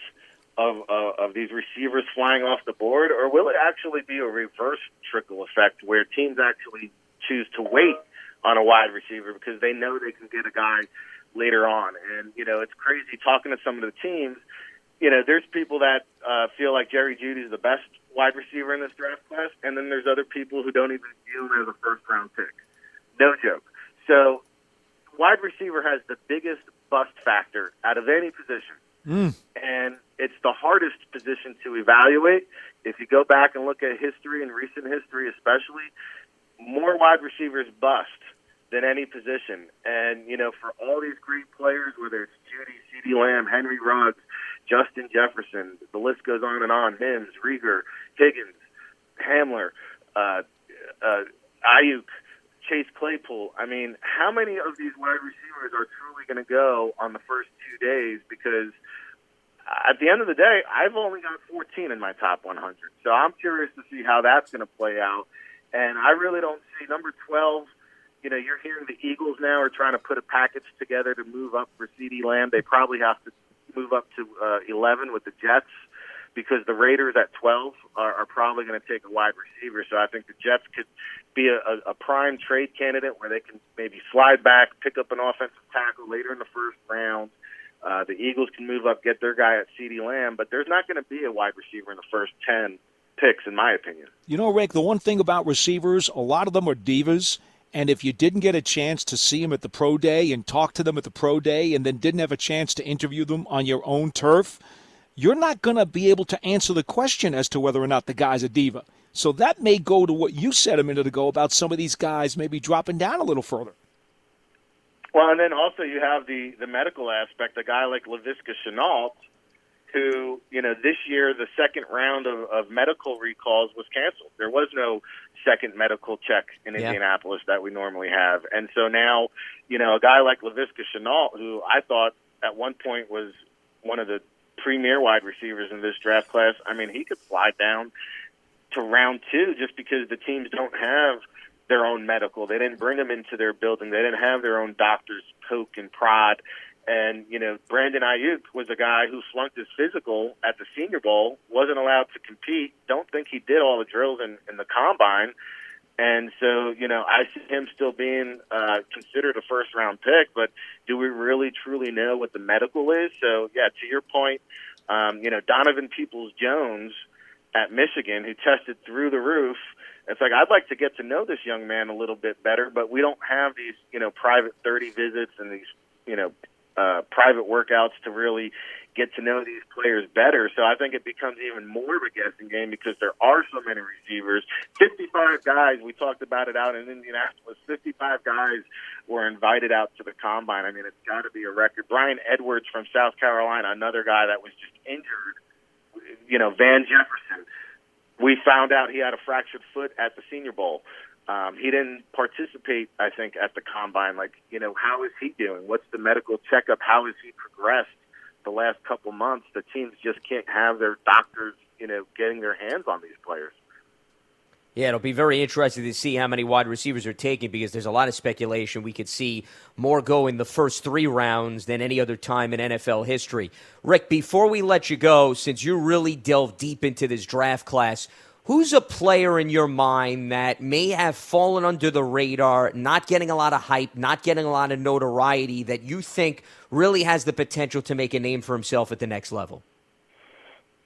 of uh, of these receivers flying off the board, or will it actually be a reverse trickle effect where teams actually choose to wait on a wide receiver because they know they can get a guy later on? And you know, it's crazy talking to some of the teams. You know, there's people that uh, feel like Jerry Jeudy is the best wide receiver in this draft class, and then there's other people who don't even view him as a first round pick. No joke. So, wide receiver has the biggest bust factor out of any position. Mm. And it's the hardest position to evaluate. If you go back and look at history and recent history, especially, more wide receivers bust than any position. And, you know, for all these great players, whether it's Jeudy, CeeDee Lamb, Henry Ruggs, Justin Jefferson, the list goes on and on, Mims, Reagor, Higgins, Hamler, uh, uh, Aiyuk, Chase Claypool. I mean, how many of these wide receivers are truly going to go on the first two days? Because at the end of the day, I've only got 14 in my top 100. So I'm curious to see how that's going to play out. And I really don't see number 12. You know, you're hearing the Eagles now are trying to put a package together to move up for CeeDee Lamb. They probably have to move up to uh, 11 with the Jets because the Raiders at 12 are, are probably going to take a wide receiver. So I think the Jets could be a, a, a prime trade candidate where they can maybe slide back, pick up an offensive tackle later in the first round. Uh, the Eagles can move up, get their guy at CeeDee Lamb, but there's not going to be a wide receiver in the first 10 picks, in my opinion. You know, Rick, the one thing about receivers, a lot of them are divas. And if you didn't get a chance to see them at the pro day and talk to them at the pro day and then didn't have a chance to interview them on your own turf, you're not going to be able to answer the question as to whether or not the guy's a diva. So that may go to what you said a minute ago about some of these guys maybe dropping down a little further. Well, and then also you have the the medical aspect. A guy like Laviska Shenault, who you know this year the second round of, of medical recalls was canceled. There was no second medical check in yeah. Indianapolis that we normally have, and so now you know a guy like Laviska Shenault, who I thought at one point was one of the premier wide receivers in this draft class. I mean, he could slide down to round two just because the teams don't have their own medical. They didn't bring them into their building. They didn't have their own doctors poke and prod. And, you know, Brandon Aiyuk was a guy who flunked his physical at the Senior Bowl, wasn't allowed to compete. Don't think he did all the drills in, in the combine. And so, you know, I see him still being uh, considered a first round pick, but do we really truly know what the medical is? So, yeah, to your point, um, you know, Donovan Peoples Jones at Michigan, who tested through the roof. It's like I'd like to get to know this young man a little bit better, but we don't have these, you know, private 30 visits and these, you know, uh, private workouts to really get to know these players better. So I think it becomes even more of a guessing game because there are so many receivers. 55 guys, we talked about it out in Indianapolis, 55 guys were invited out to the combine. I mean, it's got to be a record. Bryan Edwards from South Carolina, another guy that was just injured. You know, Van Jefferson. We found out he had a fractured foot at the Senior Bowl. Um, he didn't participate, I think, at the combine. Like, you know, how is he doing? What's the medical checkup? How has he progressed the last couple months? The teams just can't have their doctors, you know, getting their hands on these players. Yeah, it'll be very interesting to see how many wide receivers are taken because there's a lot of speculation. We could see more go in the first three rounds than any other time in NFL history. Rick, before we let you go, since you really delved deep into this draft class, Who's a player in your mind that may have fallen under the radar, not getting a lot of hype, not getting a lot of notoriety, that you think really has the potential to make a name for himself at the next level?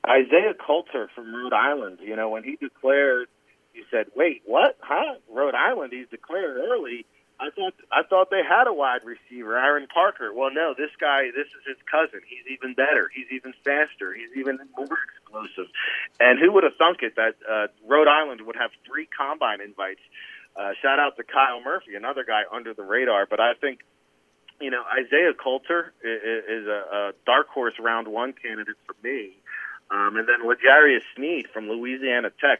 Isaiah Coulter from Rhode Island. You know, when he declared, you said, "Wait, what? Huh? Rhode Island? He's declared early." I thought I thought they had a wide receiver, Aaron Parker. Well, no, this guy, this is his cousin. He's even better. He's even faster. He's even more explosive. And who would have thunk it that uh, Rhode Island would have three combine invites? Uh, shout out to Kyle Murphy, another guy under the radar. But I think, you know, Isaiah Coulter is, a, a dark horse round one candidate for me. Um, and then L'Jarius Sneed from Louisiana Tech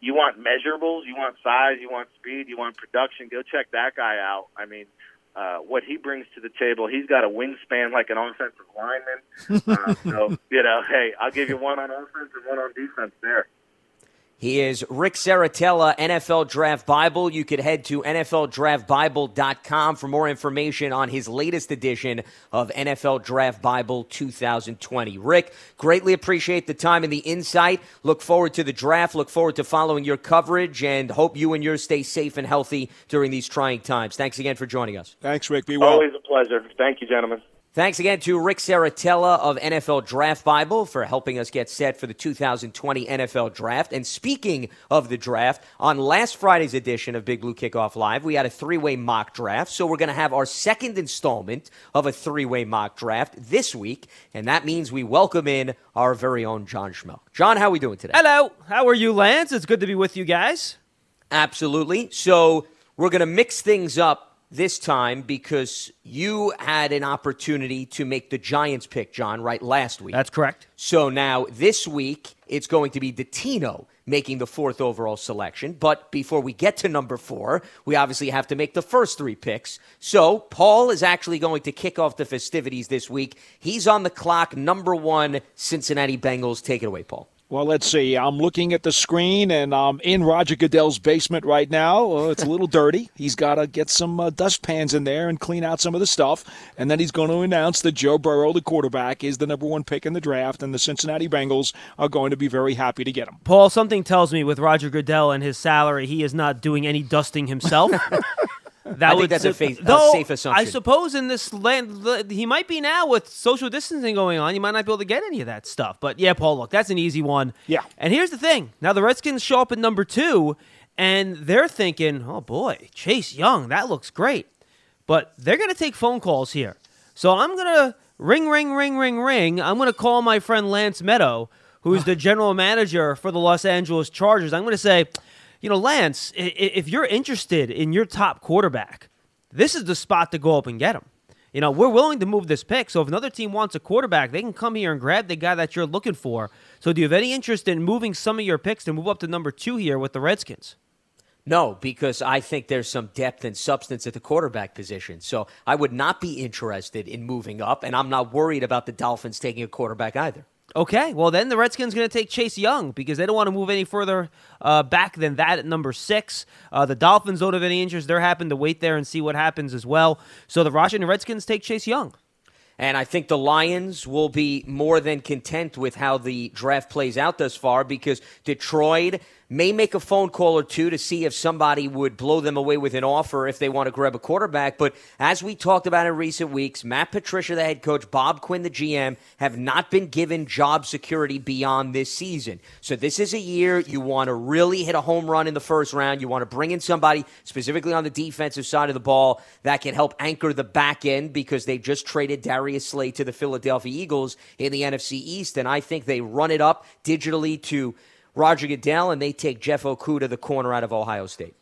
you want measurables, you want size, you want speed, you want production, go check that guy out. I mean, uh, what he brings to the table, he's got a wingspan like an offensive lineman. Uh, <laughs> so, you know, hey, I'll give you one on offense and one on defense there. He is Rick Serritella, NFL Draft Bible. You could head to NFLDraftBible.com for more information on his latest edition of NFL Draft Bible 2020. Rick, greatly appreciate the time and the insight. Look forward to the draft. Look forward to following your coverage and hope you and yours stay safe and healthy during these trying times. Thanks again for joining us. Thanks, Rick. Be well. Always a pleasure. Thank you, gentlemen. Thanks again to Rick Serritella of NFL Draft Bible for helping us get set for the 2020 NFL Draft. And speaking of the draft, on last Friday's edition of Big Blue Kickoff Live, we had a three way mock draft. So we're going to have our second installment of a three way mock draft this week. And that means we welcome in our very own John Schmeelk. John, how are we doing today? Hello. How are you, Lance? It's good to be with you guys. Absolutely. So we're going to mix things up this time because you had an opportunity to make the Giants pick, John, right last week. That's correct. So now this week it's going to be Dottino making the fourth overall selection. But before we get to number four, we obviously have to make the first three picks. So Paul is actually going to kick off the festivities this week. He's on the clock, number one, Cincinnati Bengals. Take it away, Paul. Well, let's see. I'm looking at the screen, and I'm in Roger Goodell's basement right now. Uh, it's a little dirty. He's got to get some uh, dustpans in there and clean out some of the stuff. And then he's going to announce that Joe Burrow, the quarterback, is the number one pick in the draft, and the Cincinnati Bengals are going to be very happy to get him. Paul, something tells me with Roger Goodell and his salary, he is not doing any dusting himself. <laughs> That I would, think that's a, fa- though, a safe assumption. I suppose in this land, he might be now with social distancing going on. You might not be able to get any of that stuff. But yeah, Paul, look, that's an easy one. Yeah. And here's the thing: now the Redskins show up at number two, and they're thinking, "Oh boy, Chase Young, that looks great," but they're going to take phone calls here. So I'm going to ring, ring, ring, ring, ring. I'm going to call my friend Lance Medow, who's <laughs> the general manager for the Los Angeles Chargers. I'm going to say you know, Lance, if you're interested in your top quarterback, this is the spot to go up and get him. You know, we're willing to move this pick. So if another team wants a quarterback, they can come here and grab the guy that you're looking for. So do you have any interest in moving some of your picks to move up to number two here with the Redskins? No, because I think there's some depth and substance at the quarterback position. So I would not be interested in moving up, and I'm not worried about the Dolphins taking a quarterback either. Okay, well then the Redskins going to take Chase Young because they don't want to move any further uh, back than that at number six. Uh, the Dolphins don't have any injuries; they're happy to wait there and see what happens as well. So the Washington Redskins take Chase Young. And I think the Lions will be more than content with how the draft plays out thus far because Detroit may make a phone call or two to see if somebody would blow them away with an offer if they want to grab a quarterback. But as we talked about in recent weeks, Matt Patricia, the head coach, Bob Quinn, the GM, have not been given job security beyond this season. So this is a year you want to really hit a home run in the first round. You want to bring in somebody specifically on the defensive side of the ball that can help anchor the back end because they just traded Darius Slay to the Philadelphia Eagles in the NFC East. And I think they run it up digitally to Roger Goodell, and they take Jeff Okudah, the corner out of Ohio State.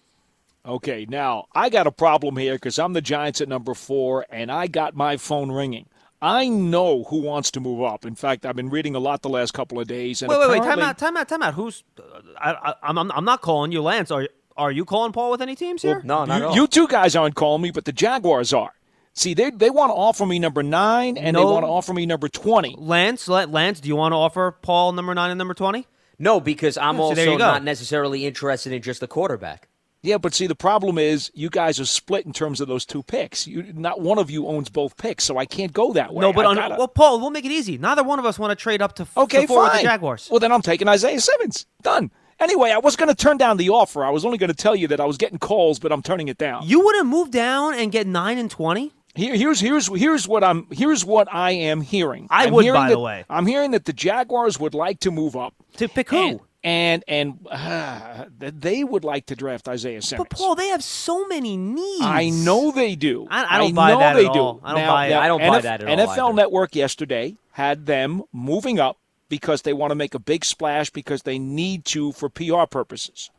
Okay, now I got a problem here because I'm the Giants at number four, and I got my phone ringing. I know who wants to move up. In fact, I've been reading a lot the last couple of days. And wait, wait, wait! Time out, time out, time out. Who's? Uh, I, am I'm, I'm not calling you, Lance. Are are you calling Paul with any teams here? Well, no, not you, you two guys aren't calling me, but the Jaguars are. See, they they want to offer me number nine, and no. they want to offer me number twenty. Lance, Lance, do you want to offer Paul number nine and number twenty? No, because I'm also not necessarily interested in just the quarterback. Yeah, but see, the problem is you guys are split in terms of those two picks. You, not one of you owns both picks, so I can't go that way. No, but on, gotta... well, Paul, we'll make it easy. Neither one of us want to trade up to, okay, to four fine. with the Jaguars. Well, then I'm taking Isaiah Simmons. Done. Anyway, I was going to turn down the offer. I was only going to tell you that I was getting calls, but I'm turning it down. You would have move down and get nine and twenty. Here, here's here's here's what I'm here's what I am hearing. I I'm would, by that, the way. I'm hearing that the Jaguars would like to move up to pick who. And, and and uh, they would like to draft Isaiah Simmons. But Paul, they have so many needs. I know they do. I, I don't I buy that they at do. all. I don't now, buy it. I don't NF, buy that at NFL all. NFL Network yesterday had them moving up because they want to make a big splash because they need to for PR purposes.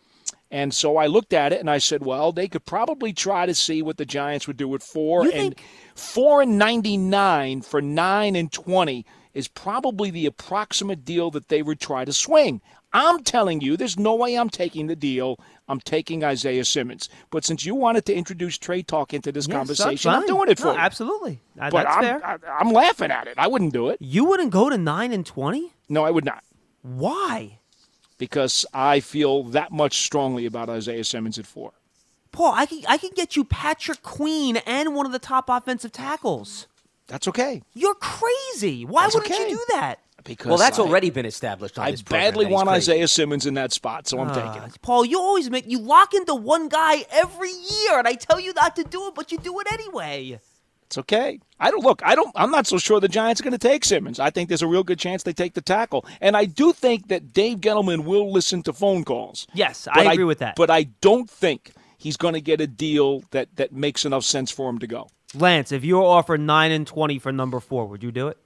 And so I looked at it and I said, well, they could probably try to see what the Giants would do with four you and think- four and ninety nine for nine and twenty is probably the approximate deal that they would try to swing. I'm telling you, there's no way I'm taking the deal. I'm taking Isaiah Simmons. But since you wanted to introduce trade talk into this yes, conversation, I'm doing it for no, you. Absolutely. Uh, but that's I'm, fair. I, am laughing at it. I wouldn't do it. You wouldn't go to 9 and 20? No, I would not. Why? Because I feel that much strongly about Isaiah Simmons at four. Paul, I can, I can get you Patrick Queen and one of the top offensive tackles. That's okay. You're crazy. Why That's wouldn't okay. you do that? Because well, that's I, already been established. I this badly want crazy. Isaiah Simmons in that spot, so I'm Uh, taking him. Paul, you always make you lock into one guy every year, and I tell you not to do it, but you do it anyway. It's okay. I don't look. I don't. I'm not so sure the Giants are going to take Simmons. I think there's a real good chance they take the tackle, and I do think that Dave Gettleman will listen to phone calls. Yes, I agree with that. But I don't think he's going to get a deal that that makes enough sense for him to go. Lance, if you were offered nine and twenty for number four, would you do it?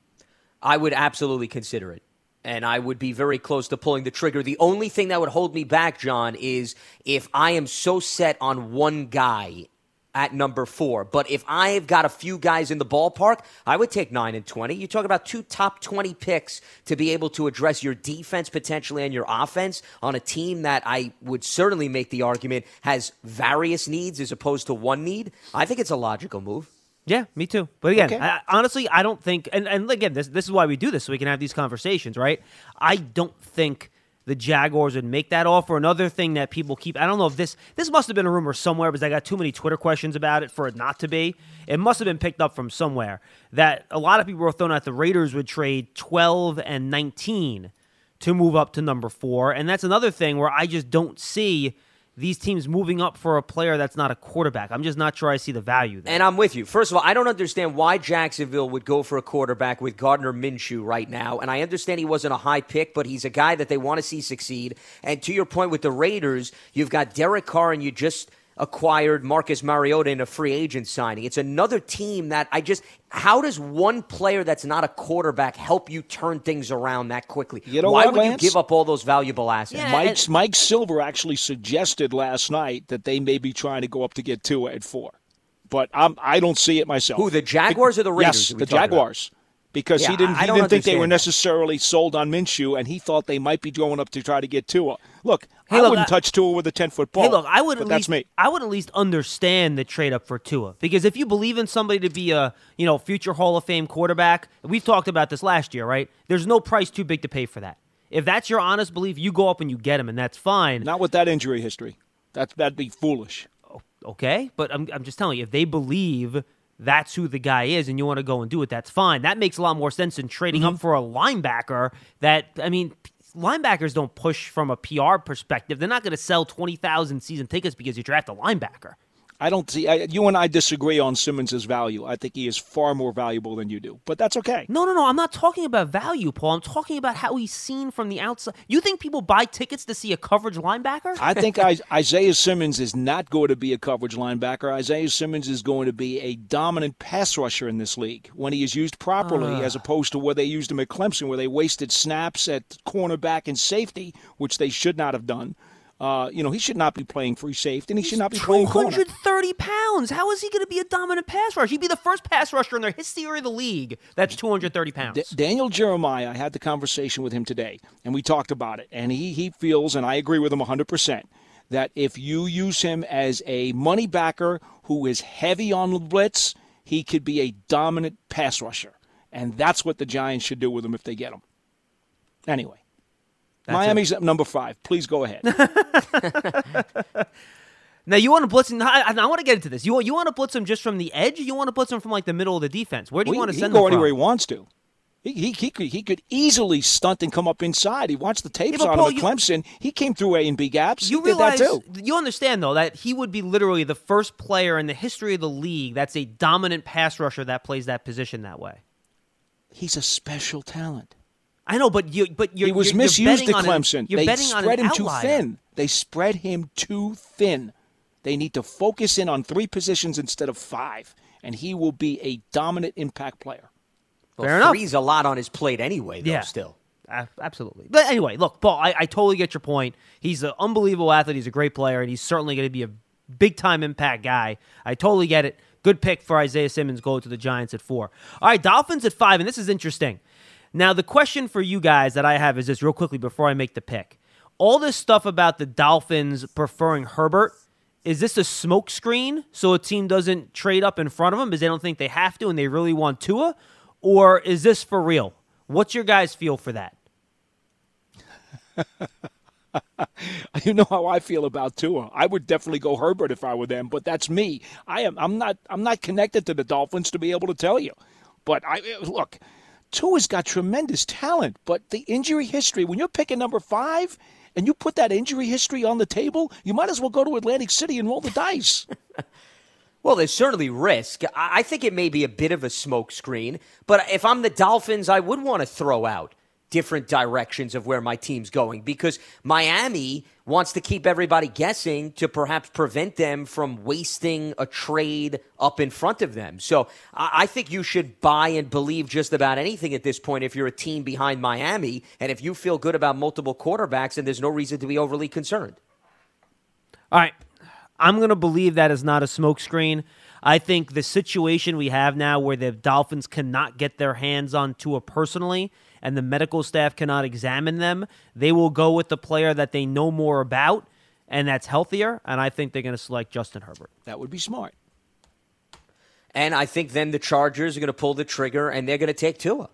I would absolutely consider it. And I would be very close to pulling the trigger. The only thing that would hold me back, John, is if I am so set on one guy at number four. But if I've got a few guys in the ballpark, I would take nine and 20. You talk about two top 20 picks to be able to address your defense potentially and your offense on a team that I would certainly make the argument has various needs as opposed to one need. I think it's a logical move. Yeah, me too. But again, Okay. I, honestly, I don't think. And, and again, this this is why we do this so we can have these conversations, right? I don't think the Jaguars would make that offer. Another thing that people keep, I don't know if this this must have been a rumor somewhere because I got too many Twitter questions about it for it not to be. It must have been picked up from somewhere that a lot of people were throwing out the Raiders would trade 12 and 19 to move up to number four, and that's another thing where I just don't see these teams moving up for a player that's not a quarterback. I'm just not sure I see the value there. And I'm with you. First of all, I don't understand why Jacksonville would go for a quarterback with Gardner Minshew right now. And I understand he wasn't a high pick, but he's a guy that they want to see succeed. And to your point with the Raiders, you've got Derek Carr and you just acquired Marcus Mariota in a free agent signing. It's another team that I just how does one player that's not a quarterback help you turn things around that quickly? You know Why what, would Lance? you give up all those valuable assets? Yeah, Mike and- Mike Silver actually suggested last night that they may be trying to go up to get two at four, but I'm I don't see it myself. Who, the Jaguars or the Raiders Yes, the talking about? Jaguars. because Yeah, he didn't, I- I he didn't think they were understand that. necessarily sold on Minshew, and he thought they might be going up to try to get Tua. Look, Hey, I look, wouldn't I- touch Tua with a 10 foot ball. Hey, look, I would but at that's least me. I would at least understand the trade up for Tua because if you believe in somebody to be a you know future Hall of Fame quarterback, we've talked about this last year, right? There's no price too big to pay for that. If that's your honest belief, you go up and you get him, and that's fine. Not with that injury history. That, that'd be foolish. okay? But I'm, I'm just telling you, if they believe that's who the guy is and you want to go and do it, that's fine. That makes a lot more sense than trading Mm-hmm. up for a linebacker that, I mean, linebackers don't push from a PR perspective. They're not going to sell 20,000 season tickets because you draft a linebacker. I don't see. I, you and I disagree on Simmons' value. I think he is far more valuable than you do, but that's okay. No, no, no. I'm not talking about value, Paul. I'm talking about how he's seen from the outside. You think people buy tickets to see a coverage linebacker? I think I, <laughs> Isaiah Simmons is not going to be a coverage linebacker. Isaiah Simmons is going to be a dominant pass rusher in this league when he is used properly, as ah. opposed to where they used him at Clemson, where they wasted snaps at cornerback and safety, which they should not have done. Uh, you know, he should not be playing free safety, and he should not be playing corner. 230 pounds. How is he going to be a dominant pass rusher? He'd be the first pass rusher in the history of the league that's 230 pounds. D- Daniel Jeremiah, I had the conversation with him today, and we talked about it. And he, he feels, and I agree with him 100%, that if you use him as a money backer who is heavy on the blitz, he could be a dominant pass rusher. And that's what the Giants should do with him if they get him. Anyway, That's Miami's at number five. Please go ahead. <laughs> Now you want to blitz him? I, I want to get into this. You want you want to blitz him just from the edge? Or you want to blitz him from like the middle of the defense? Where do you Well, want to he send can go him anywhere he wants to. He, he, he, could, he could easily stunt and come up inside. He watched the tapes but on Paul, him at you- Clemson. He came through A and B gaps. You he realize did that too. you understand though that he would be literally the first player in the history of the league that's a dominant pass rusher that plays that position that way. He's a special talent. I know, but you but you're he was you're, you're misused betting at on an- Clemson. you're they betting spread an him too thin. They spread him too thin. They need to focus in on three positions instead of five, and he will be a dominant impact player. Well, Fair enough. three's a lot on his plate anyway, though, Yeah. still. A- absolutely. But anyway, look, Paul, I, I totally get your point. He's an unbelievable athlete. He's a great player, and he's certainly going to be a big time impact guy. I totally get it. Good pick for Isaiah Simmons. Go to the Giants at four. All right, Dolphins at five, and this is interesting. Now, the question for you guys that I have is this real quickly before I make the pick. All this stuff about the Dolphins preferring Herbert, is this a smokescreen so a team doesn't trade up in front of them because they don't think they have to and they really want Tua? Or is this for real? What's your guys' feel for that? <laughs> You know how I feel about Tua. I would definitely go Herbert if I were them, but that's me. I am. I'm not. I'm not connected to the Dolphins to be able to tell you. But I look. Tua's got tremendous talent, but the injury history. When you're picking number five, and you put that injury history on the table, you might as well go to Atlantic City and roll the dice. <laughs> Well, there's certainly risk. I I think it may be a bit of a smokescreen, but if I'm the Dolphins, I would want to throw out different directions of where my team's going because Miami wants to keep everybody guessing to perhaps prevent them from wasting a trade up in front of them. So I think you should buy and believe just about anything at this point if you're a team behind Miami and if you feel good about multiple quarterbacks and there's no reason to be overly concerned. All right. I'm going to believe that is not a smokescreen. I think the situation we have now where the Dolphins cannot get their hands on Tua personally and the medical staff cannot examine them, they will go with the player that they know more about and that's healthier. And I think they're going to select Justin Herbert. that would be smart. And I think then the Chargers are going to pull the trigger and they're going to take Tua.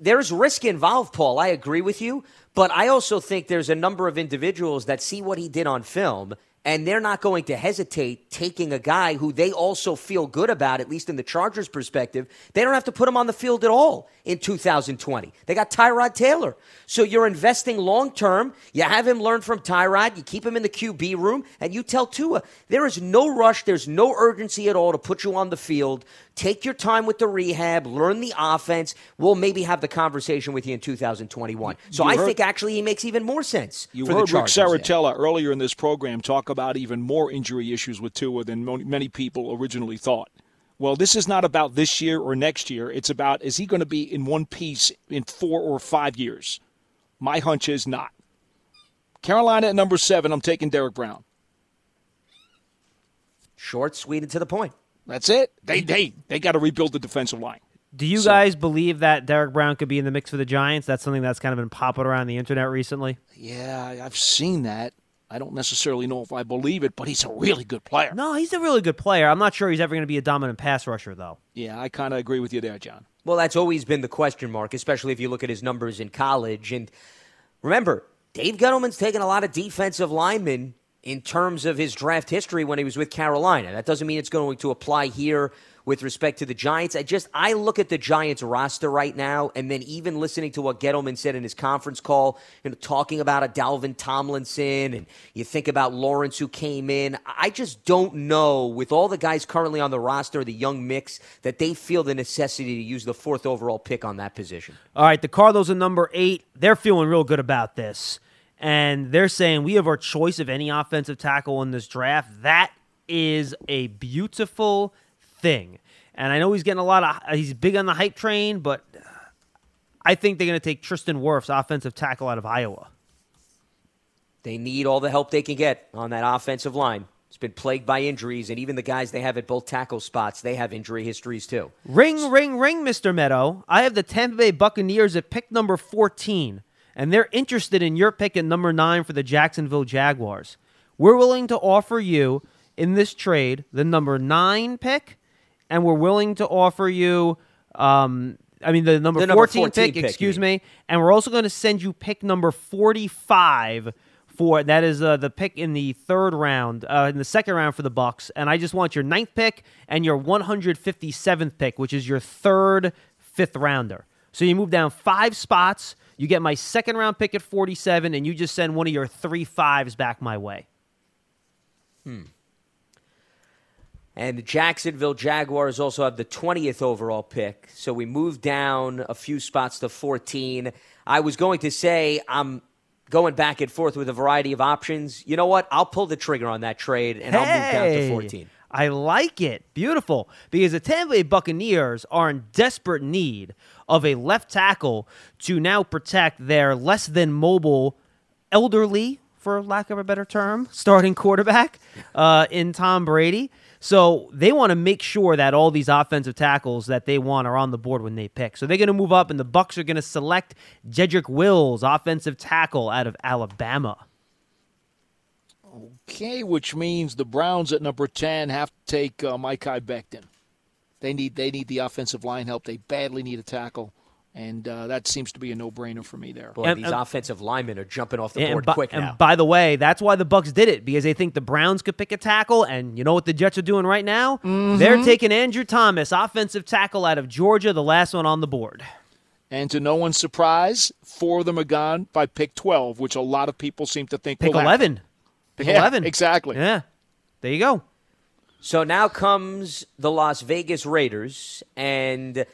There's risk involved, Paul. I agree with you. But I also think there's a number of individuals that see what he did on film and they're not going to hesitate taking a guy who they also feel good about, at least in the Chargers' perspective. They don't have to put him on the field at all in 2020. They got Tyrod Taylor. So you're investing long term. You have him learn from Tyrod. You keep him in the QB room, and you tell Tua there is no rush, there's no urgency at all to put you on the field. Take your time with the rehab, learn the offense. We'll maybe have the conversation with you in 2021. So You I heard- think actually he makes even more sense. You for the heard Rick Chargers there. Serritella earlier in this program talk about even more injury issues with Tua than many people originally thought. Well, this is not about this year or next year. It's about is he going to be in one piece in four or five years? My hunch is not. Carolina at number seven, I'm taking Derrick Brown. Short, sweet, and to the point. That's it. They they they got to rebuild the defensive line. Do you So- guys believe that Derrick Brown could be in the mix for the Giants? That's something that's kind of been popping around the internet recently. Yeah, I've seen that. I don't necessarily know if I believe it, but he's a really good player. No, he's a really good player. I'm not sure he's ever going to be a dominant pass rusher, though. Yeah, I kind of agree with you there, John. Well, that's always been the question mark, especially if you look at his numbers in college. And remember, Dave Gettleman's taken a lot of defensive linemen in terms of his draft history when he was with Carolina. That doesn't mean it's going to apply here with respect to the Giants. I just I look at the Giants roster right now, and then even listening to what Gettleman said in his conference call, you know, talking about a Dalvin Tomlinson, and you think about Lawrence who came in. I just don't know with all the guys currently on the roster, the young mix, that they feel the necessity to use the fourth overall pick on that position. All right, the Cardinals are number eight. They're feeling real good about this. And they're saying we have our choice of any offensive tackle in this draft. That is a beautiful thing. And I know he's getting a lot of, he's big on the hype train, but I think they're going to take Tristan Wirfs, offensive tackle out of Iowa. They need all the help they can get on that offensive line. It's been plagued by injuries, and even the guys they have at both tackle spots, they have injury histories too. Ring, ring, ring, Mr. Medow. I have the Tampa Bay Buccaneers at pick number 14, and they're interested in your pick at number 9 for the Jacksonville Jaguars. We're willing to offer you in this trade the number 9 pick, and we're willing to offer you, um, I mean, the number, The number 14, 14 pick, pick, excuse me, and we're also going to send you pick number 45 for that is uh, the pick in the third round, uh, in the second round for the Bucks, and I just want your ninth pick and your 157th pick, which is your third fifth rounder. So you move down five spots. You get my second round pick at 47, and you just send one of your three fives back my way. Hmm. And the Jacksonville Jaguars also have the 20th overall pick. So we moved down a few spots to 14. I was going to say I'm going back and forth with a variety of options. You know what? I'll pull the trigger on that trade and I'll move down to 14. I like it. Beautiful. Because the Tampa Bay Buccaneers are in desperate need of a left tackle to now protect their less than mobile, elderly, for lack of a better term, starting quarterback uh, in Tom Brady. So they want to make sure that all these offensive tackles that they want are on the board when they pick. So they're going to move up, and the Bucks are going to select Jedrick Wills, offensive tackle out of Alabama. Okay, which means the Browns at number 10 have to take uh, Mekhi Becton. They need they need the offensive line help. They badly need a tackle. And uh, that seems to be a no-brainer for me there. Boy, and, these offensive linemen are jumping off the board by, quick now. And by the way, that's why the Bucks did it because they think the Browns could pick a tackle. And you know what the Jets are doing right now? Mm-hmm. They're taking Andrew Thomas, offensive tackle out of Georgia, the last one on the board. And to no one's surprise, four of them are gone by pick 12, which a lot of people seem to think. Pick well, 11. Yeah, 11. Exactly. Yeah. There you go. So now comes the Las Vegas Raiders, and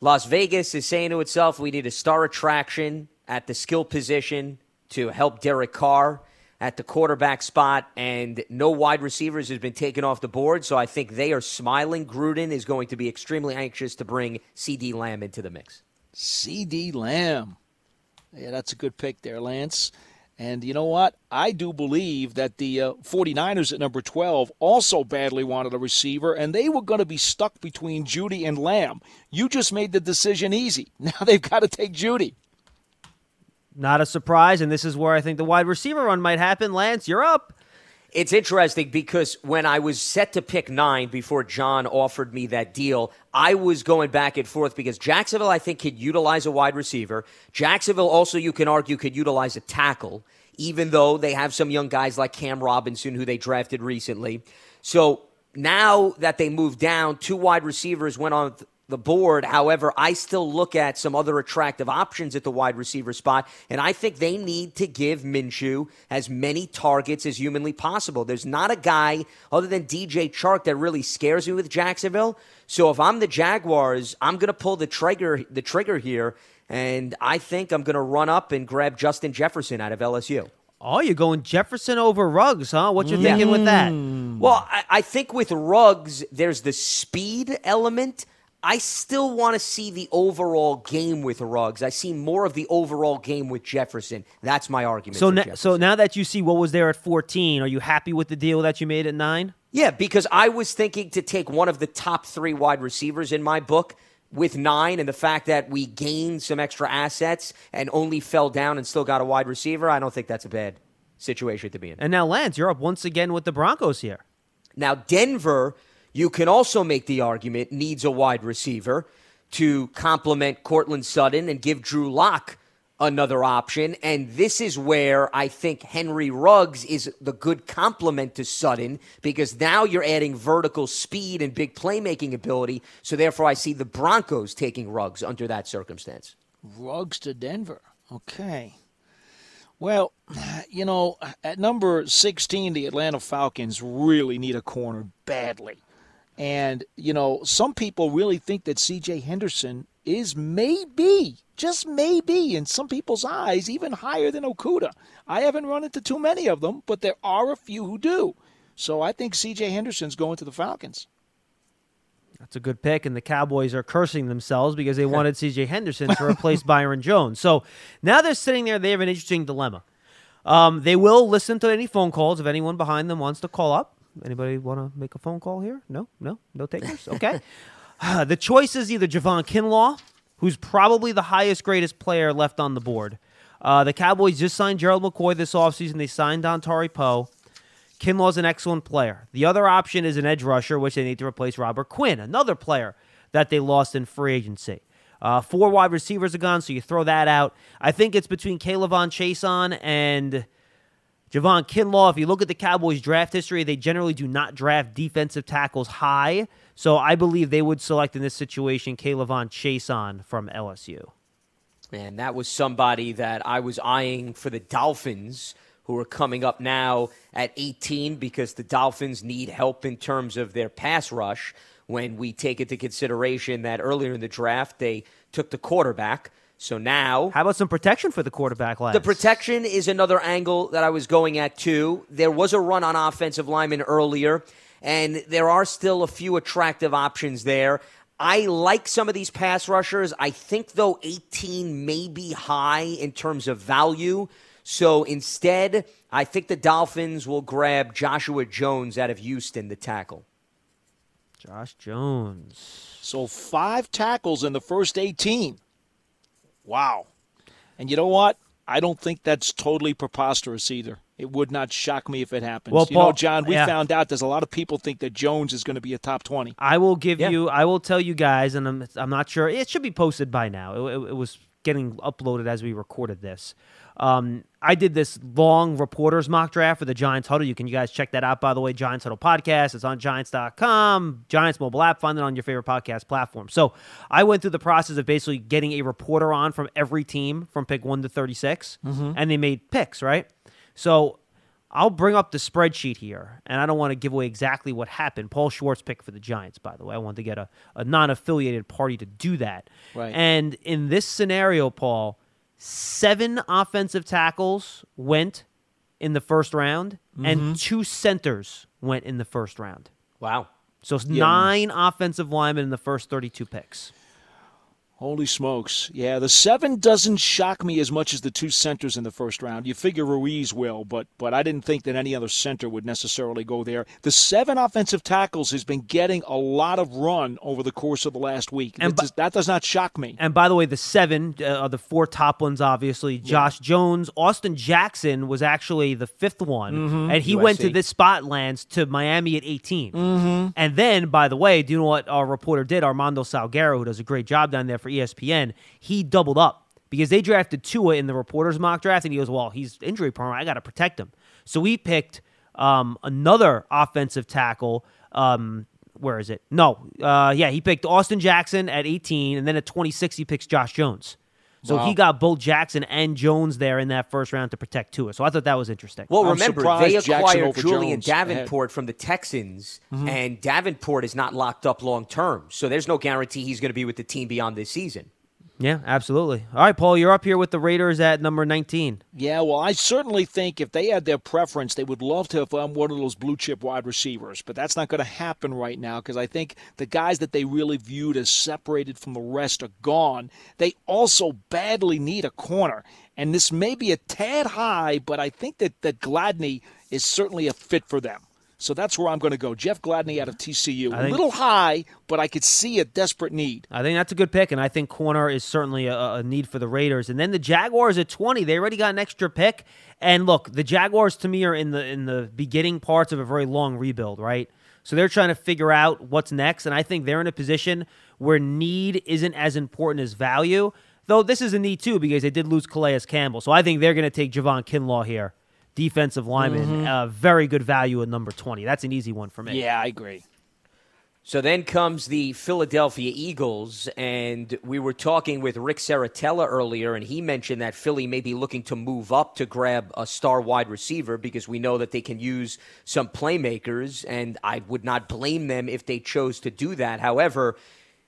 Las Vegas is saying to itself, we need a star attraction at the skill position to help Derek Carr at the quarterback spot, and no wide receivers has been taken off the board. So I think they are smiling. Gruden is going to be extremely anxious to bring CeeDee Lamb into the mix. CeeDee Lamb. Yeah, that's a good pick there, Lance. And you know what? I do believe that the uh, 49ers at number 12 also badly wanted a receiver, and they were going to be stuck between Jeudy and Lamb. You just made the decision easy. <laughs> Now they've got to take Jeudy. Not a surprise, and this is where I think the wide receiver run might happen. Lance, you're up. It's interesting because when I was set to pick nine before John offered me that deal, I was going back and forth because Jacksonville, I think, could utilize a wide receiver. Jacksonville also, you can argue, could utilize a tackle, even though they have some young guys like Cam Robinson, who they drafted recently. So now that they moved down, two wide receivers went on the board. However, I still look at some other attractive options at the wide receiver spot, and I think they need to give Minshew as many targets as humanly possible. There's not a guy other than DJ Chark that really scares me with Jacksonville. So if I'm the Jaguars, I'm going to pull the trigger the trigger here, and I think I'm going to run up and grab Justin Jefferson out of LSU. Oh, you're going Jefferson over Ruggs, huh? What you thinking with that? Mm. Well, I, I think with Ruggs, there's the speed element. I still want to see the overall game with Ruggs. I see more of the overall game with Jefferson. That's my argument. So, na- so now that you see what was there at 14, are you happy with the deal that you made at nine? yeah, because I was thinking to take one of the top three wide receivers in my book with nine and the fact that we gained some extra assets and only fell down and still got a wide receiver, I don't think that's a bad situation to be in. And now, Lance, you're up once again with the Broncos here. Now, Denver, you can also make the argument, needs a wide receiver to complement Courtland Sutton and give Drew Lock another option. And this is where I think Henry Ruggs is the good complement to Sutton because now you're adding vertical speed and big playmaking ability. So therefore, I see the Broncos taking Ruggs under that circumstance. Ruggs to Denver. Okay. Well, you know, at number 16, the Atlanta Falcons really need a corner badly. And, you know, some people really think that CJ Henderson is maybe, just maybe, in some people's eyes, even higher than Okudah. I haven't run into too many of them, but there are a few who do. So I think CJ Henderson's going to the Falcons. That's a good pick, and the Cowboys are cursing themselves because they <laughs> wanted C.J. Henderson to replace Byron Jones. So now they're sitting there. They have an interesting dilemma. Um, they will listen to any phone calls if anyone behind them wants to call up. Anybody want to make a phone call here? No, no, no takers. Okay. <laughs> the choice is either Javon Kinlaw, who's probably the highest, greatest player left on the board. Uh, the Cowboys just signed Gerald McCoy this offseason. They signed Dontari Poe. Kinlaw's an excellent player. The other option is an edge rusher, which they need to replace Robert Quinn, another player that they lost in free agency. Uh, four wide receivers are gone, so you throw that out. I think it's between K'Lavon Chaisson and Javon Kinlaw. If you look at the Cowboys' draft history, they generally do not draft defensive tackles high. So I believe they would select in this situation K'Lavon Chaisson from LSU. And that was somebody that I was eyeing for the Dolphins who are coming up now at 18 because the Dolphins need help in terms of their pass rush when we take into consideration that earlier in the draft they took the quarterback. So now. How about some protection for the quarterback last? The protection is another angle that I was going at too. There was a run on offensive linemen earlier, and there are still a few attractive options there. I like some of these pass rushers. I think, though, 18 may be high in terms of value. So instead, I think the Dolphins will grab Joshua Jones out of Houston, the tackle. Josh Jones. So five tackles in the first 18. Wow. And you know what? I don't think that's totally preposterous either. It would not shock me if it happens. Well, you Paul, know, John, we yeah. found out there's a lot of people think that Jones is going to be a top 20. I will give Yeah. you. I will tell you guys, and I'm. I'm not sure. It should be posted by now. It, it- it was getting uploaded as we recorded this. Um, I did this long reporters mock draft for the Giants Huddle. You can you guys check that out. By the way, Giants Huddle podcast. It's on Giants.com, Giants mobile app. Find it on your favorite podcast platform. So I went through the process of basically getting a reporter on from every team from pick one to 36, mm-hmm. and they made picks. Right. So I'll bring up the spreadsheet here, and I don't want to give away exactly what happened. Paul Schwartz picked for the Giants, by the way. I wanted to get a, a non affiliated party to do that. Right. And in this scenario, Paul, seven offensive tackles went in the first round, and mm-hmm. two centers went in the first round. Wow. So it's nine offensive linemen in the first 32 picks. Holy smokes. Yeah, the seven doesn't shock me as much as the two centers in the first round. You figure Ruiz will, but but I didn't think that any other center would necessarily go there. The seven offensive tackles has been getting a lot of run over the course of the last week. And that, does, that does not shock me. And by the way, the seven uh, are the four top ones, obviously. Josh Jones, Austin Jackson was actually the fifth one, and he went to USC. this spot lands to Miami at 18. Mm-hmm. And then, by the way, do you know what our reporter did? Armando Salguero, who does a great job down there for E ESPN, he doubled up because they drafted Tua in the reporters mock draft, and he goes, "Well, he's injury prone. I got to protect him." So we picked um, another offensive tackle. Um, where is it? No, uh, yeah, he picked Austin Jackson at 18, and then at 26 he picks Josh Jones. So Wow. he got both Jackson and Jones there in that first round to protect Tua. So I thought that was interesting. Well, I'm remember, they acquired Julian Jones ahead. Davenport from the Texans, mm-hmm. and Davenport is not locked up long term. So there's no guarantee he's going to be with the team beyond this season. Yeah, absolutely. All right, Paul, you're up here with the Raiders at number 19. Yeah, well, I certainly think if they had their preference, they would love to have one of those blue chip wide receivers. But that's not going to happen right now because I think the guys that they really viewed as separated from the rest are gone. They also badly need a corner. And this may be a tad high, but I think that, that Gladney is certainly a fit for them. So that's where I'm going to go. Jeff Gladney out of TCU. I A think- little high, but I could see a desperate need. I think that's a good pick, and I think corner is certainly a, a need for the Raiders. And then the Jaguars at twenty, they already got an extra pick. And look, the Jaguars to me are in the in the beginning parts of a very long rebuild, right? So they're trying to figure out what's next, and I think they're in a position where need isn't as important as value. Though this is a need too because they did lose Calais Campbell, so I think they're going to take Javon Kinlaw here, defensive lineman, uh, very good value at number twenty. That's an easy one for me. Yeah, I agree. So then comes the Philadelphia Eagles, and we were talking with Rick Serritella earlier, and he mentioned that Philly may be looking to move up to grab a star wide receiver because we know that they can use some playmakers, and I would not blame them if they chose to do that. However,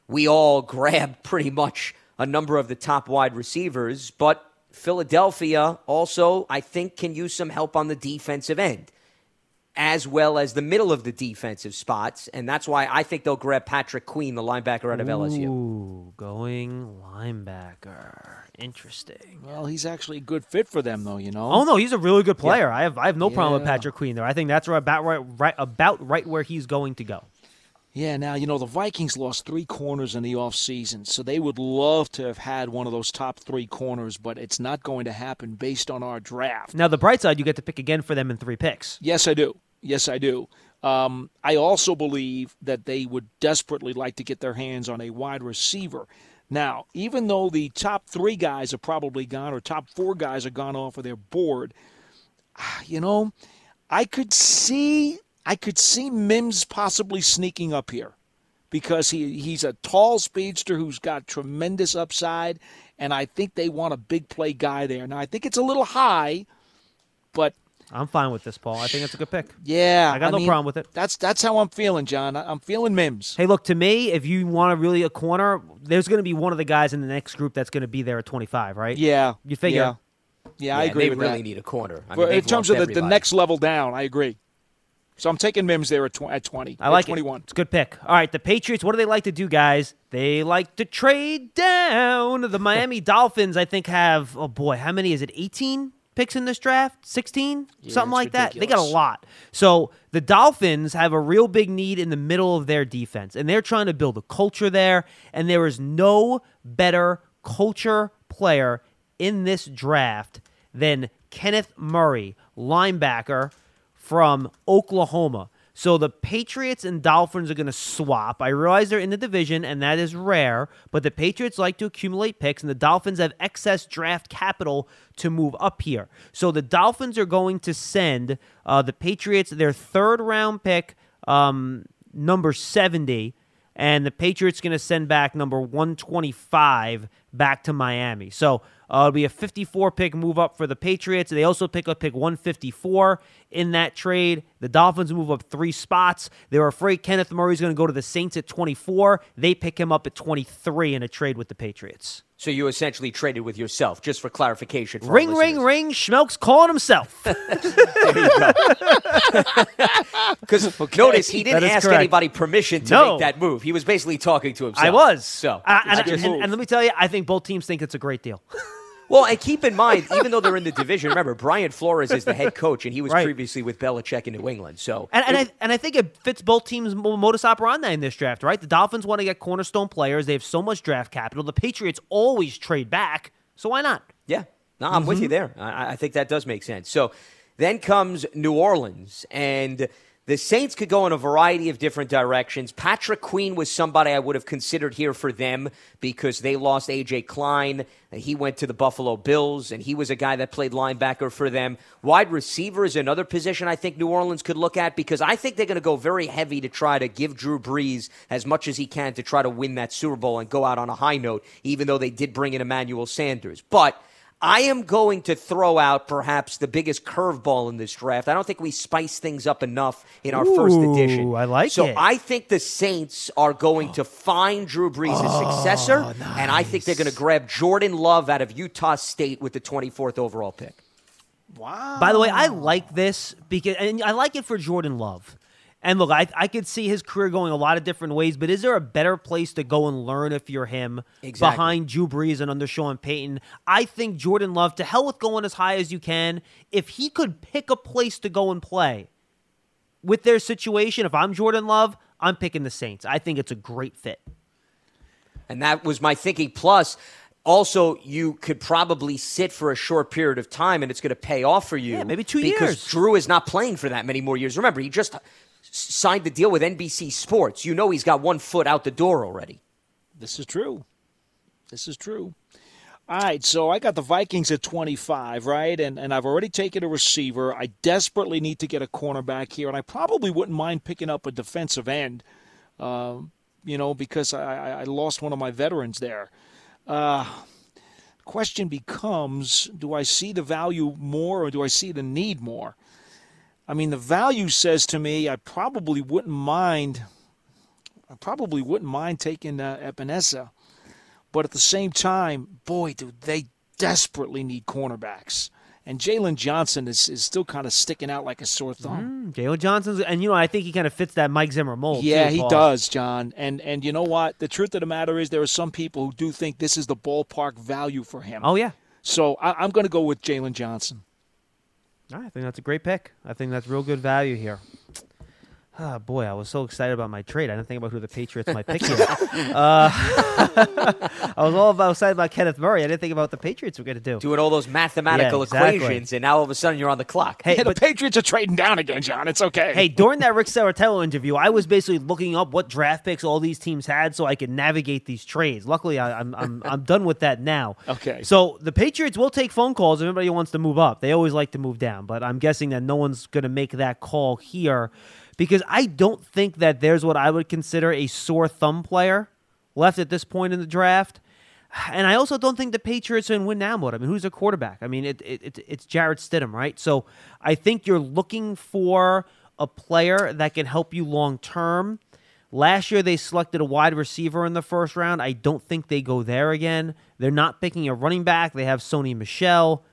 we all <laughs> grabbed pretty much a number of the top wide receivers, but Philadelphia also, I think, can use some help on the defensive end as well as the middle of the defensive spots. And that's why I think they'll grab Patrick Queen, the linebacker out of LSU. Ooh, going linebacker. Interesting. Well, he's actually a good fit for them, though. You know. Oh no, he's a really good player. I have I have no problem with Patrick Queen there. I think that's right about right, right about right where he's going to go. Yeah, now, you know, the Vikings lost three corners in the offseason, so they would love to have had one of those top three corners, but it's not going to happen based on our draft. Now the bright side, you get to pick again for them in three picks. Yes, I do. Yes, I do. Um, I also believe that they would desperately like to get their hands on a wide receiver. Now, even though the top three guys are probably gone or top four guys are gone off of their board, ah, you know, I could see I could see Mims possibly sneaking up here because he he's a tall speedster who's got tremendous upside, and I think they want a big play guy there. Now, I think it's a little high, but I'm fine with this, Paul. I think it's a good pick. yeah, I got no mean, problem with it. That's that's how I'm feeling, John. I- I'm feeling Mims. Hey, look to me, if you want to really a corner, there's going to be one of the guys in the next group that's going to be there at 25, right? Yeah, You figure. Yeah, yeah, I agree they with really that. need a corner. I For- mean, in terms of the, the next level down, I agree. So I'm taking Mims there at, tw- at 20. I at like 21. it. It's a good pick. All right, the Patriots. What do they like to do, guys? They like to trade down. The Miami <laughs> Dolphins, I think, have oh boy, how many is it? 18 picks in this draft? 16, something it's like that. They got a lot. So the Dolphins have a real big need in the middle of their defense, and they're trying to build a culture there. And there is no better culture player in this draft than Kenneth Murray, linebacker from Oklahoma. So the Patriots and Dolphins are going to swap. I realize they're in the division, and that is rare, but the Patriots like to accumulate picks, and the Dolphins have excess draft capital to move up here. So the Dolphins are going to send uh, the Patriots their third round pick, um, number 70, and the Patriots going to send back number 125 back to Miami. So uh, it'll be a 54 pick move up for the Patriots. They also pick up pick 154 in that trade. The Dolphins move up three spots. They were afraid Kenneth Murray's going to go to the Saints at 24. They pick him up at 23 in a trade with the Patriots. So you essentially traded with yourself, just for clarification. For Ring, ring, ring. Schmelk's calling himself. <laughs> <laughs> Because notice he didn't ask correct. anybody permission to No. make that move. He was basically talking to himself. I was. So, Uh, it's and, and- and let me tell you, I think both teams think it's a great deal. <laughs> well, and keep in mind, even though they're in the division, remember Brian Flores is the head coach, and he was Right. previously with Belichick in New England. So, And, and, I, and I think it fits both teams' mo- modus operandi in this draft, right? The Dolphins want to get cornerstone players. They have so much draft capital. The Patriots always trade back, so why not? Yeah, no, I'm with you Mm-hmm. there. I, I think that does make sense. So then comes New Orleans, and the Saints could go in a variety of different directions. Patrick Queen was somebody I would have considered here for them because they lost A.J. Klein. He went to the Buffalo Bills, and he was a guy that played linebacker for them. Wide receiver is another position I think New Orleans could look at because I think they're going to go very heavy to try to give Drew Brees as much as he can to try to win that Super Bowl and go out on a high note, even though they did bring in Emmanuel Sanders. But I am going to throw out perhaps the biggest curveball in this draft. I don't think we spice things up enough in our first edition. I like so it. I think the Saints are going to find Drew Brees' oh, successor, and I think they're going to grab Jordan Love out of Utah State with the 24th overall pick. Wow. By the way, I like this because, and I like it for Jordan Love. And look, I, I could see his career going a lot of different ways, but is there a better place to go and learn if you're him Exactly. behind Drew Brees and under Sean Payton? I think Jordan Love, to hell with going as high as you can, if he could pick a place to go and play, with their situation, if I'm Jordan Love, I'm picking the Saints. I think it's a great fit. And that was my thinking. Plus, also, you could probably sit for a short period of time and it's going to pay off for you. Yeah, maybe two because years. Because Drew is not playing for that many more years. Remember, he just signed the deal with NBC Sports. You know he's got one foot out the door already. This is true. This is true. All right, so I got the Vikings at 25, right? And and I've already taken a receiver. I desperately need to get a cornerback here, and I probably wouldn't mind picking up a defensive end, um, you know, because I, I lost one of my veterans there. Uh, question becomes do I see the value more or do I see the need more? I mean, the value says to me I probably wouldn't mind. I probably wouldn't mind taking uh, Epenesa but at the same time, boy, do they desperately need cornerbacks. And Jaylon Johnson is, is still kind of sticking out like a sore thumb. Mm, Jaylon Johnson's, and you know, I think he kind of fits that Mike Zimmer mold. Yeah, too, he does, John. And and you know what? The truth of the matter is, there are some people who do think this is the ballpark value for him. Oh yeah, So I, I'm going to go with Jaylon Johnson. I think that's a great pick. I think that's real good value here. Ah, boy, I was so excited about my trade. I didn't think about who the Patriots might pick here. <laughs> uh, <laughs> I was all about excited about Kenneth Murray. I didn't think about what the Patriots were going to do. Doing all those mathematical Yeah, exactly. equations, and now all of a sudden you're on the clock. Hey, Hey, the Patriots are trading down again, John. It's okay. Hey, during that Rick Serritella interview, I was basically looking up what draft picks all these teams had so I could navigate these trades. Luckily, I, I'm, I'm <laughs> I'm done with that now. Okay. So the Patriots will take phone calls if anybody wants to move up. They always like to move down, but I'm guessing that no one's going to make that call here because I don't think that there's what I would consider a sore thumb player left at this point in the draft. And I also don't think the Patriots are can win now mode. I mean, who's their quarterback? I mean, it, it, it, it's Jarrett Stidham, right? So I think you're looking for a player that can help you long term. Last year, they selected a wide receiver in the first round. I don't think they go there again. They're not picking a running back. They have Sony Michel.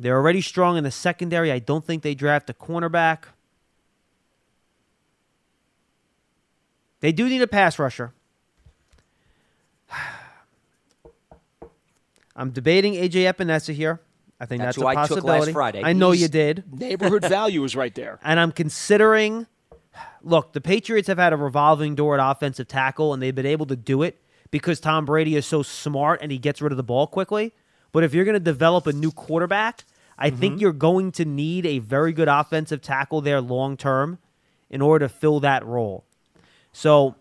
They're already strong in the secondary. I don't think they draft a cornerback. They do need a pass rusher. <sighs> I'm debating AJ Epenesa here. I think That's that's, who a I took last possibility. Friday. I know He's- you did. Neighborhood <laughs> value is right there. And I'm considering look, the Patriots have had a revolving door at offensive tackle, and they've been able to do it because Tom Brady is so smart and he gets rid of the ball quickly. But if you're going to develop a new quarterback, I think mm-hmm. you're going to need a very good offensive tackle there long term in order to fill that role. So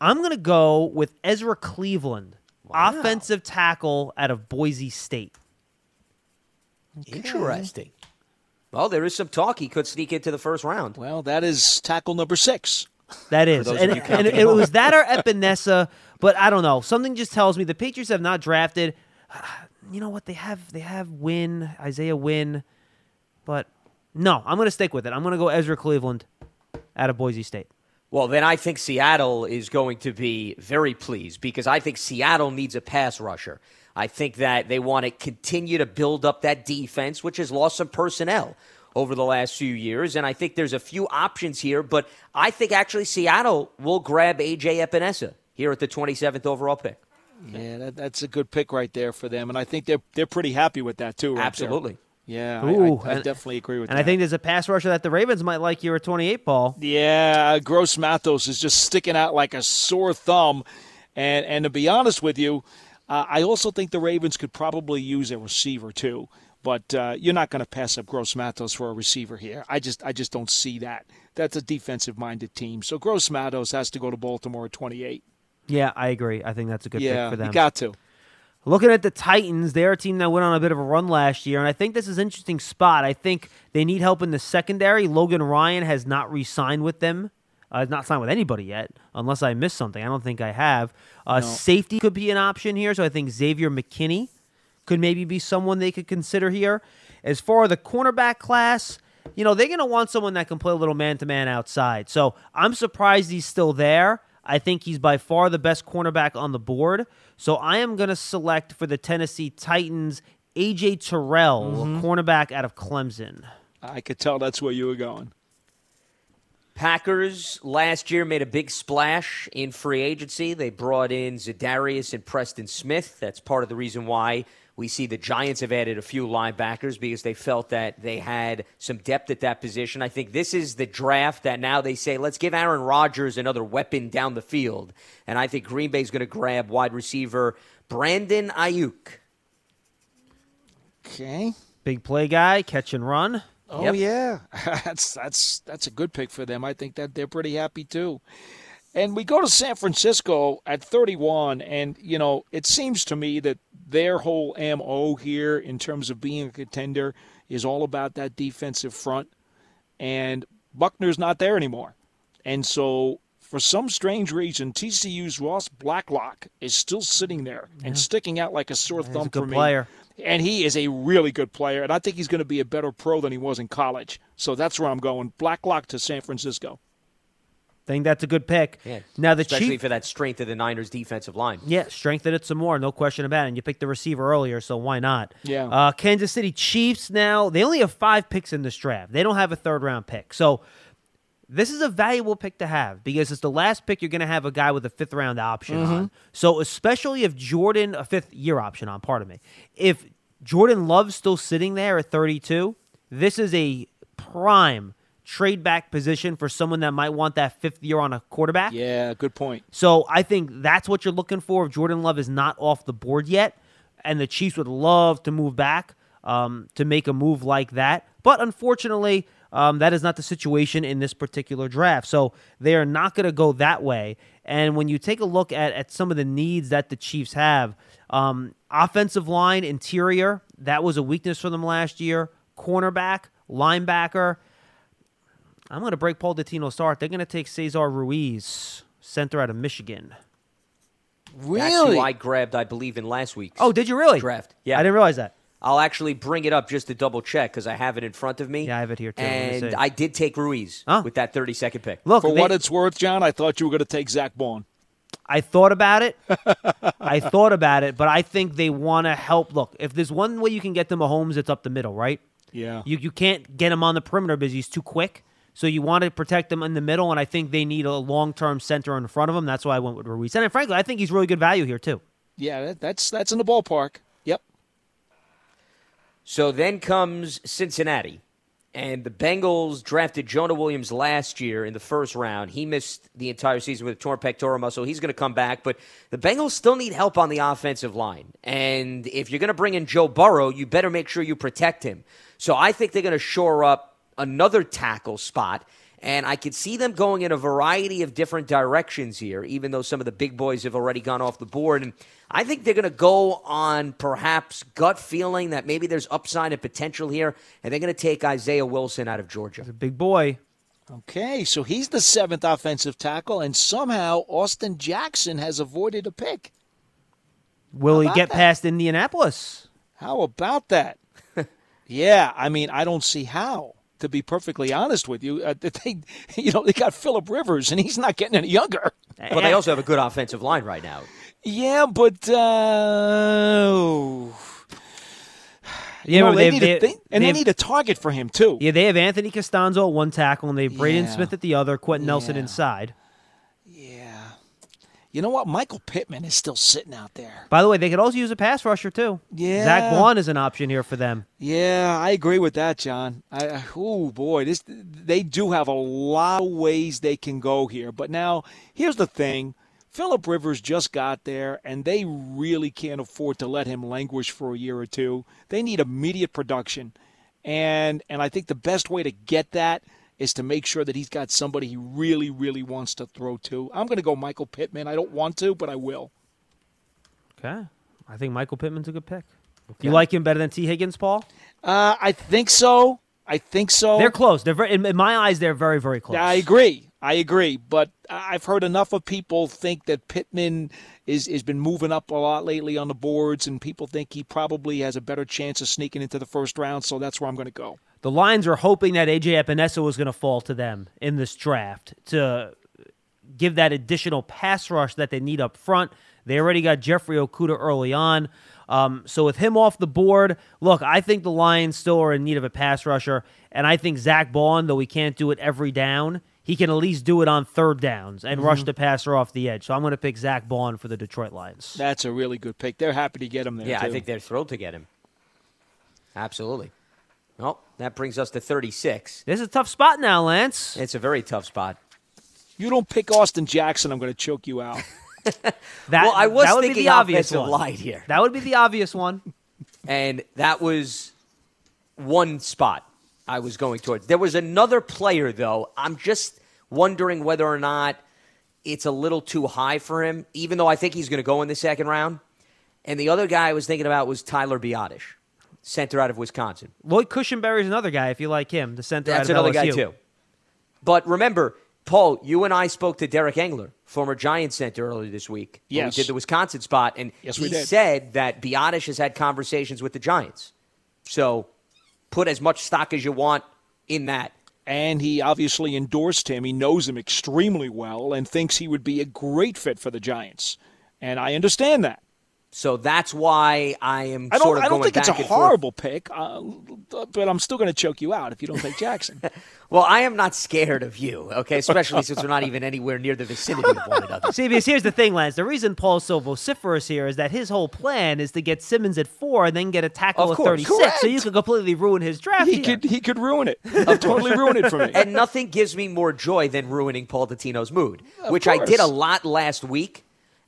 I'm going to go with Ezra Cleveland, offensive tackle out of Boise State. Interesting. Well, there is some talk he could sneak into the first round. Well, that is tackle number six. That is, those and, and it, was that or Epenesa, but I don't know. Something just tells me the Patriots have not drafted. <sighs> You know what? They have they have Wynn Isaiah Wynn, but no, I'm going to stick with it. I'm going to go Ezra Cleveland out of Boise State. Well, then I think Seattle is going to be very pleased because I think Seattle needs a pass rusher. I think that they want to continue to build up that defense, which has lost some personnel over the last few years. And I think there's a few options here, but I think actually Seattle will grab A.J. Epenesa here at the 27th overall pick. Yeah, that, that's a good pick right there for them, and I think they're they're pretty happy with that too. right there. Yeah, I- Ooh, I, I and- definitely agree with And that. And I think there's a pass rusher that the Ravens might like here at 28, Paul. Yeah, Gross Matos is just sticking out like a sore thumb. And and to be honest with you, uh, I also think the Ravens could probably use a receiver too. But uh, you're not going to pass up Gross Matos for a receiver here. I just I just don't see that. That's a defensive minded team. So Gross Matos has to go to Baltimore at 28. Yeah, I agree. I think that's a good yeah, pick for them. you got to. Looking at the Titans, they're a team that went on a bit of a run last year, and I think this is an interesting spot. I think they need help in the secondary. Logan Ryan has not re-signed with them. Uh, has not signed with anybody yet, unless I missed something. I don't think I have. Uh, Safety could be an option here, so I think Xavier McKinney could maybe be someone they could consider here. As far as the cornerback class, you know, they're going to want someone that can play a little man to man outside. So I'm surprised he's still there. I think he's by far the best cornerback on the board. So I am going to select for the Tennessee Titans AJ Terrell, a cornerback out of Clemson. I could tell that's where you were going. Packers last year made a big splash in free agency. They brought in Zadarius and Preston Smith. That's part of the reason why We see the Giants have added a few linebackers because they felt that they had some depth at that position. I think this is the draft that now they say, let's give Aaron Rodgers another weapon down the field. And I think Green Bay is going to grab wide receiver Brandon Aiyuk. Okay. Big play guy, catch and run. Oh Yep. yeah, <laughs> that's that's that's a good pick for them. I think that they're pretty happy too. And we go to San Francisco at 31, and you know it seems to me that their whole mo here in terms of being a contender is all about that defensive front, and Buckner's not there anymore, and so. For some strange reason, TCU's Ross Blacklock is still sitting there and sticking out like a sore He's a thumb good for me player. and he is a really good player, and I think he's going to be a better pro than he was in college. So that's where I'm going. Blacklock to San Francisco. I think that's a good pick. Yeah. Now the Especially Chief, for that strength of the Niners defensive line. yeah, strengthen it some more, no question about it. And you picked the receiver earlier, so why not? Yeah. Uh, Kansas City Chiefs. Now they only have five picks in this draft. They don't have a third round pick, so this is a valuable pick to have because it's the last pick you're going to have a guy with a fifth round option on. So especially if Jordan a fifth year option on, pardon me. If Jordan Love's still sitting there at 32, this is a prime trade back position for someone that might want that fifth year on a quarterback. Yeah, good point. So I think that's what you're looking for if Jordan Love is not off the board yet. And the Chiefs would love to move back um, to make a move like that. But unfortunately, um, that is not the situation in this particular draft. So they are not going to go that way. And when you take a look at, at some of the needs that the Chiefs have, um, offensive line, interior, that was a weakness for them last year. Cornerback, linebacker. I'm going to break Paul Dottino start. They're going to take Cesar Ruiz, center out of Michigan. Really? That's who I grabbed, I believe, in last week's Oh, did you really? draft. Yeah. I didn't realize that. I'll actually bring it up just to double check because I have it in front of me. Yeah, I have it here, too. And. I did take Ruiz Oh. with that 30 second pick. Look, For they- what it's worth, John, I thought you were going to take Zack Baun. I thought about it. <laughs> I thought about it, but I think they want to help. Look, if there's one way you can get to Mahomes, it's up the middle, right? Yeah. You you can't get him on the perimeter because he's too quick. So you want to protect them in the middle, and I think they need a long term center in front of them. That's why I went with Ruiz. And frankly, I think he's really good value here too. yeah, that's that's in the ballpark. Yep. So then comes Cincinnati. And the Bengals drafted Jonah Williams last year in the first round. He missed the entire season with a torn pectoral muscle. He's going to come back, but the Bengals still need help on the offensive line. And if you're going to bring in Joe Burrow, you better make sure you protect him. So I think they're going to shore up another tackle spot. And I could see them going in a variety of different directions here, even though some of the big boys have already gone off the board. And I think they're going to go on perhaps gut feeling that maybe there's upside and potential here, and they're going to take Isaiah Wilson out of Georgia. He's a big boy. Okay, so he's the seventh offensive tackle, and somehow Austin Jackson has avoided a pick. Will he get that? past Indianapolis? How about that? <laughs> yeah, I mean, I don't see how. To be perfectly honest with you, uh, <laughs> they, you know, they got Philip Rivers, and he's not getting any younger. But they also have a good offensive line right now. Yeah, but uh, Yeah, know, but they, a, they've- they, and they need a target for him too. Yeah, they have Anthony Castonzo at one tackle, and they have Braden Yeah. Smith at the other, Quenton Nelson inside. You know what? Michael Pittman is still sitting out there. By the way, they could also use a pass rusher too. Yeah. Zack Baun is an option here for them. Yeah, I agree with that, John. I, oh boy, this they do have a lot of ways they can go here. But now, here's the thing: Philip Rivers just got there, and they really can't afford to let him languish for a year or two. They need immediate production, and and I think the best way to get that is to make sure that he's got somebody he really, really wants to throw to. I'm going to go Michael Pittman. I don't want to, but I will. Okay, I think Michael Pittman's a good pick. You like him better than Tee Higgins, Paul? Uh, I think so. I think so. They're close. They're very, in, in my eyes, they're very, very close. I agree. I agree. But I've heard enough of people think that Pittman is has been moving up a lot lately on the boards, and people think he probably has a better chance of sneaking into the first round. So that's where I'm going to go. The Lions are hoping that AJ Epenesa was going to fall to them in this draft to give that additional pass rush that they need up front. They already got Jeffrey Okudah early on. Um, so with him off the board, look, I think the Lions still are in need of a pass rusher, and I think Zack Baun, though he can't do it every down, he can at least do it on third downs and Mm-hmm. rush the passer off the edge. So I'm going to pick Zack Baun for the Detroit Lions. That's a really good pick. They're happy to get him there. Yeah, I think they're thrilled to get him. Absolutely. Well, that brings us to 36. This is a tough spot now, Lance. It's a very tough spot. you don't pick Austin Jackson, I'm going to choke you out. <laughs> <laughs> That, well, I was that would be thinking the obvious offensive one. line here. That would be the obvious one. <laughs> and that was one spot I was going towards. There was another player, though. I'm just wondering whether or not it's a little too high for him, even though I think he's going to go in the second round. And the other guy I was thinking about was Tyler Biadasz, center out of Wisconsin. Lloyd Cushenberry is another guy, if you like him, the center That's out of another guy, too. But remember, Paul, you and I spoke to Derek Engler, former Giants center, earlier this week. when Yes. We did the Wisconsin spot, and Yes, we he did. said that Biadasz has had conversations with the Giants. So put as much stock as you want in that. and he obviously endorsed him. He knows him extremely well and thinks he would be a great fit for the Giants. And I understand that. So that's why I am I don't. sort of I don't going think it's a back and forth. horrible pick, uh, but I'm still going to choke you out if you don't take Jackson. <laughs> Well, I am not scared of you, okay? Especially since we're not even anywhere near the vicinity of one another. See, because here's the thing, Lance. The reason Paul's so vociferous here is that his whole plan is to get Simmons at four and then get a tackle Of at course. 36, so you could completely ruin his draft. he here. could. He could ruin it. I'll totally ruin it for me. and nothing gives me more joy than ruining Paul Dottino's mood, which I did a lot last week.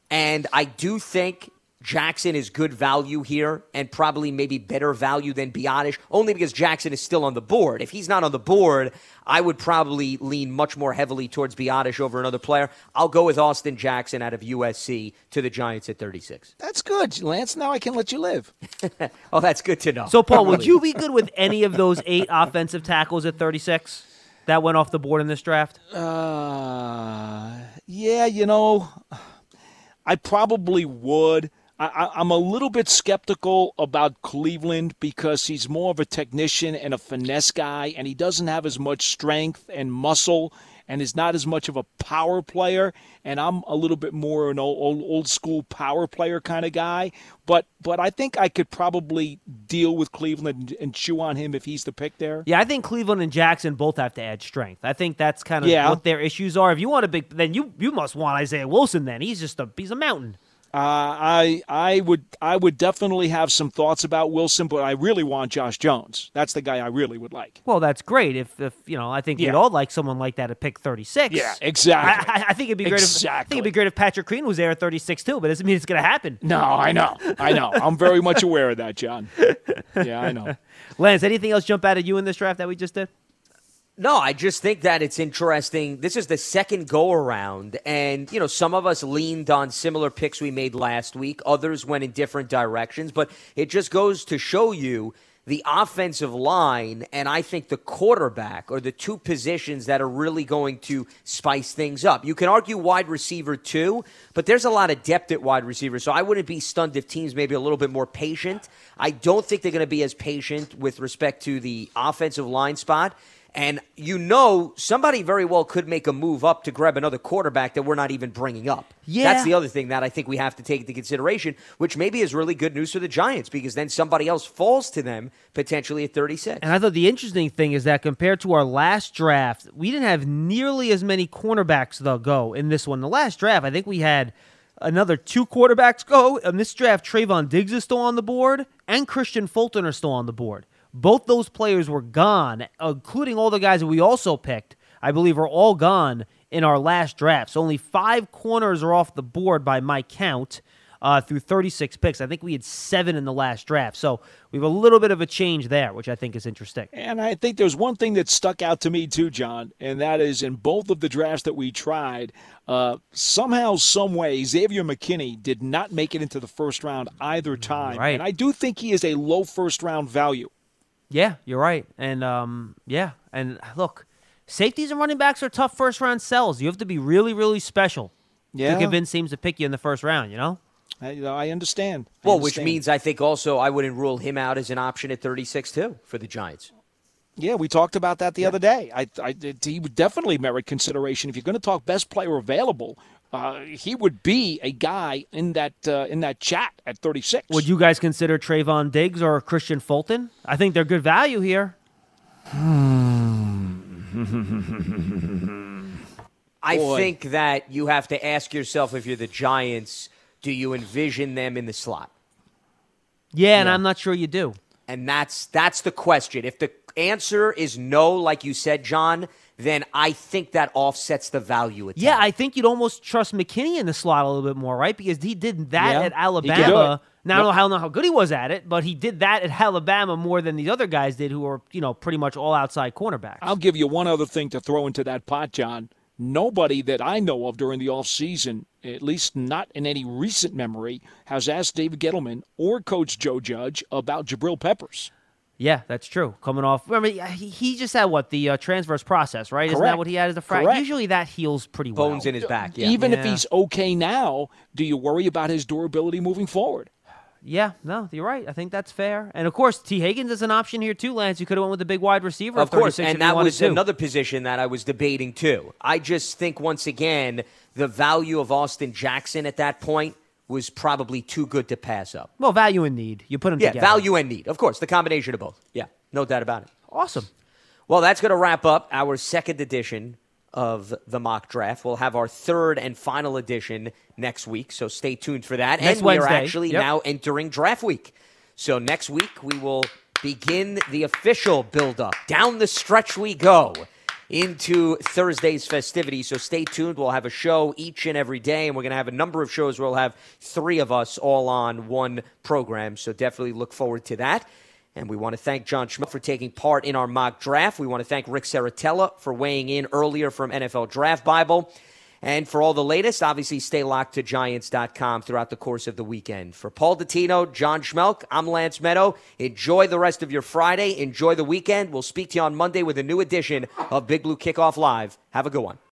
And I do think Jackson is good value here and probably maybe better value than Biadasz, only because Jackson is still on the board. If he's not on the board, I would probably lean much more heavily towards Biadasz over another player. I'll go with Austin Jackson out of USC to the Giants at 36. That's good, Lance. Now I can let you live. <laughs> Oh, that's good to know. So, Paul, would <laughs> you be good with any of those eight <laughs> offensive tackles at 36 that went off the board in this draft? Uh, yeah, you know, I probably would. I, I'm a little bit skeptical about Cleveland because he's more of a technician and a finesse guy, and he doesn't have as much strength and muscle, and is not as much of a power player. And I'm a little bit more an old, old, old school power player kind of guy. But but I think I could probably deal with Cleveland and, and chew on him if he's the pick there. Yeah, I think Cleveland and Jackson both have to add strength. I think that's kind of Yeah. what their issues are. If you want a big, then you you must want Isaiah Wilson. Then he's just a he's a mountain. Uh, I I would I would definitely have some thoughts about Wilson, but I really want Josh Jones. That's the guy I really would like. Well, that's great. If if you know, I think we'd all like someone like that at pick thirty six. Yeah, exactly. I, I, think it'd be great. If, I Exactly. think it'd be great if Patrick Green was there at thirty six too. But it doesn't mean it's going to happen. no, I know, I know. I'm very much aware of that, John. Yeah, I know. <laughs> Lance, anything else jump out at you in this draft that we just did? No, I just think that it's interesting. This is the second go around, and you know, some of us leaned on similar picks we made last week. Others went in different directions, but it just goes to show you the offensive line and I think the quarterback are the two positions that are really going to spice things up. You can argue wide receiver too, but there's a lot of depth at wide receiver, so I wouldn't be stunned if teams maybe a little bit more patient. I don't think they're going to be as patient with respect to the offensive line spot. And you know, somebody very well could make a move up to grab another quarterback that we're not even bringing up. Yeah. That's the other thing that I think we have to take into consideration, which maybe is really good news for the Giants because then somebody else falls to them potentially at 36. And I thought the interesting thing is that compared to our last draft, we didn't have nearly as many cornerbacks though go in this one. The last draft, I think we had another two quarterbacks go. In this draft, Trevon Diggs is still on the board, and Kristian Fulton are still on the board. Both those players were gone, including all the guys that we also picked. I believe are all gone in our last draft. So only five corners are off the board by my count uh, through 36 picks. I think we had seven in the last draft. So we have a little bit of a change there, which I think is interesting. And I think there's one thing that stuck out to me too, John, and that is in both of the drafts that we tried, uh, somehow, some way, Xavier McKinney did not make it into the first round either time. Right. And I do think he is a low first round value. Yeah, you're right. And um, yeah, and look, safeties and running backs are tough first round sells. You have to be really, really special Yeah. to convince teams to pick you in the first round. You know. I, you know, I understand. I well, which means I think also I wouldn't rule him out as an option at 36 too for the Giants. Yeah, we talked about that the other day. I, I, he would definitely merit consideration. If you're going to talk best player available, uh, he would be a guy in that uh, in that chat at 36. Would you guys consider Trevon Diggs or Kristian Fulton? I think they're good value here. <laughs> I Boy. think that you have to ask yourself if you're the Giants, do you envision them in the slot? Yeah, and I'm not sure you do. And that's that's the question. If the answer is no, like you said, John, then I think that offsets the value. At Yeah, 10. I think you'd almost trust McKinney in the slot a little bit more, right? Because he did that Yeah, at he can do Alabama. it. Now I don't know how, I don't know how good he was at it, but he did that at Alabama more than these other guys did, who were you know pretty much all outside cornerbacks. I'll give you one other thing to throw into that pot, John. Nobody that I know of during the offseason, at least not in any recent memory, has asked David Gettleman or Coach Joe Judge about Jabril Peppers. Yeah, that's true. Coming off, I mean, he, he just had what the uh, transverse process, right? Isn't that what he had as a fracture? Usually that heals pretty well. bones in his back. Yeah. Even if he's okay now, do you worry about his durability moving forward? Yeah, no, you're right. I think that's fair. And of course, Tee Higgins is an option here too, Lance. You could have went with the big wide receiver. Of course, and that was to. another position that I was debating too. I just think once again the value of Austin Jackson at that point was probably too good to pass up. Well, value and need. You put them Yeah, together. value and need, of course, the combination of both. Yeah, no doubt about it. Awesome. Well, that's going to wrap up our second edition of the mock draft. We'll have our third and final edition next week, so stay tuned for that. Next and we are actually Yep. now entering draft week. So next week we will begin the official build up. Down the stretch we go into Thursday's festivities. So stay tuned. We'll have a show each and every day, and we're going to have a number of shows we'll have three of us all on one program. So definitely look forward to that. And we want to thank John Schmidt for taking part in our mock draft. We want to thank Rick Serritella for weighing in earlier from NFL Draft Bible. And for all the latest, obviously stay locked to Giants.com throughout the course of the weekend. For Paul Dottino, John Schmelk, I'm Lance Medow. Enjoy the rest of your Friday. Enjoy the weekend. We'll speak to you on Monday with a new edition of Big Blue Kickoff Live. Have a good one.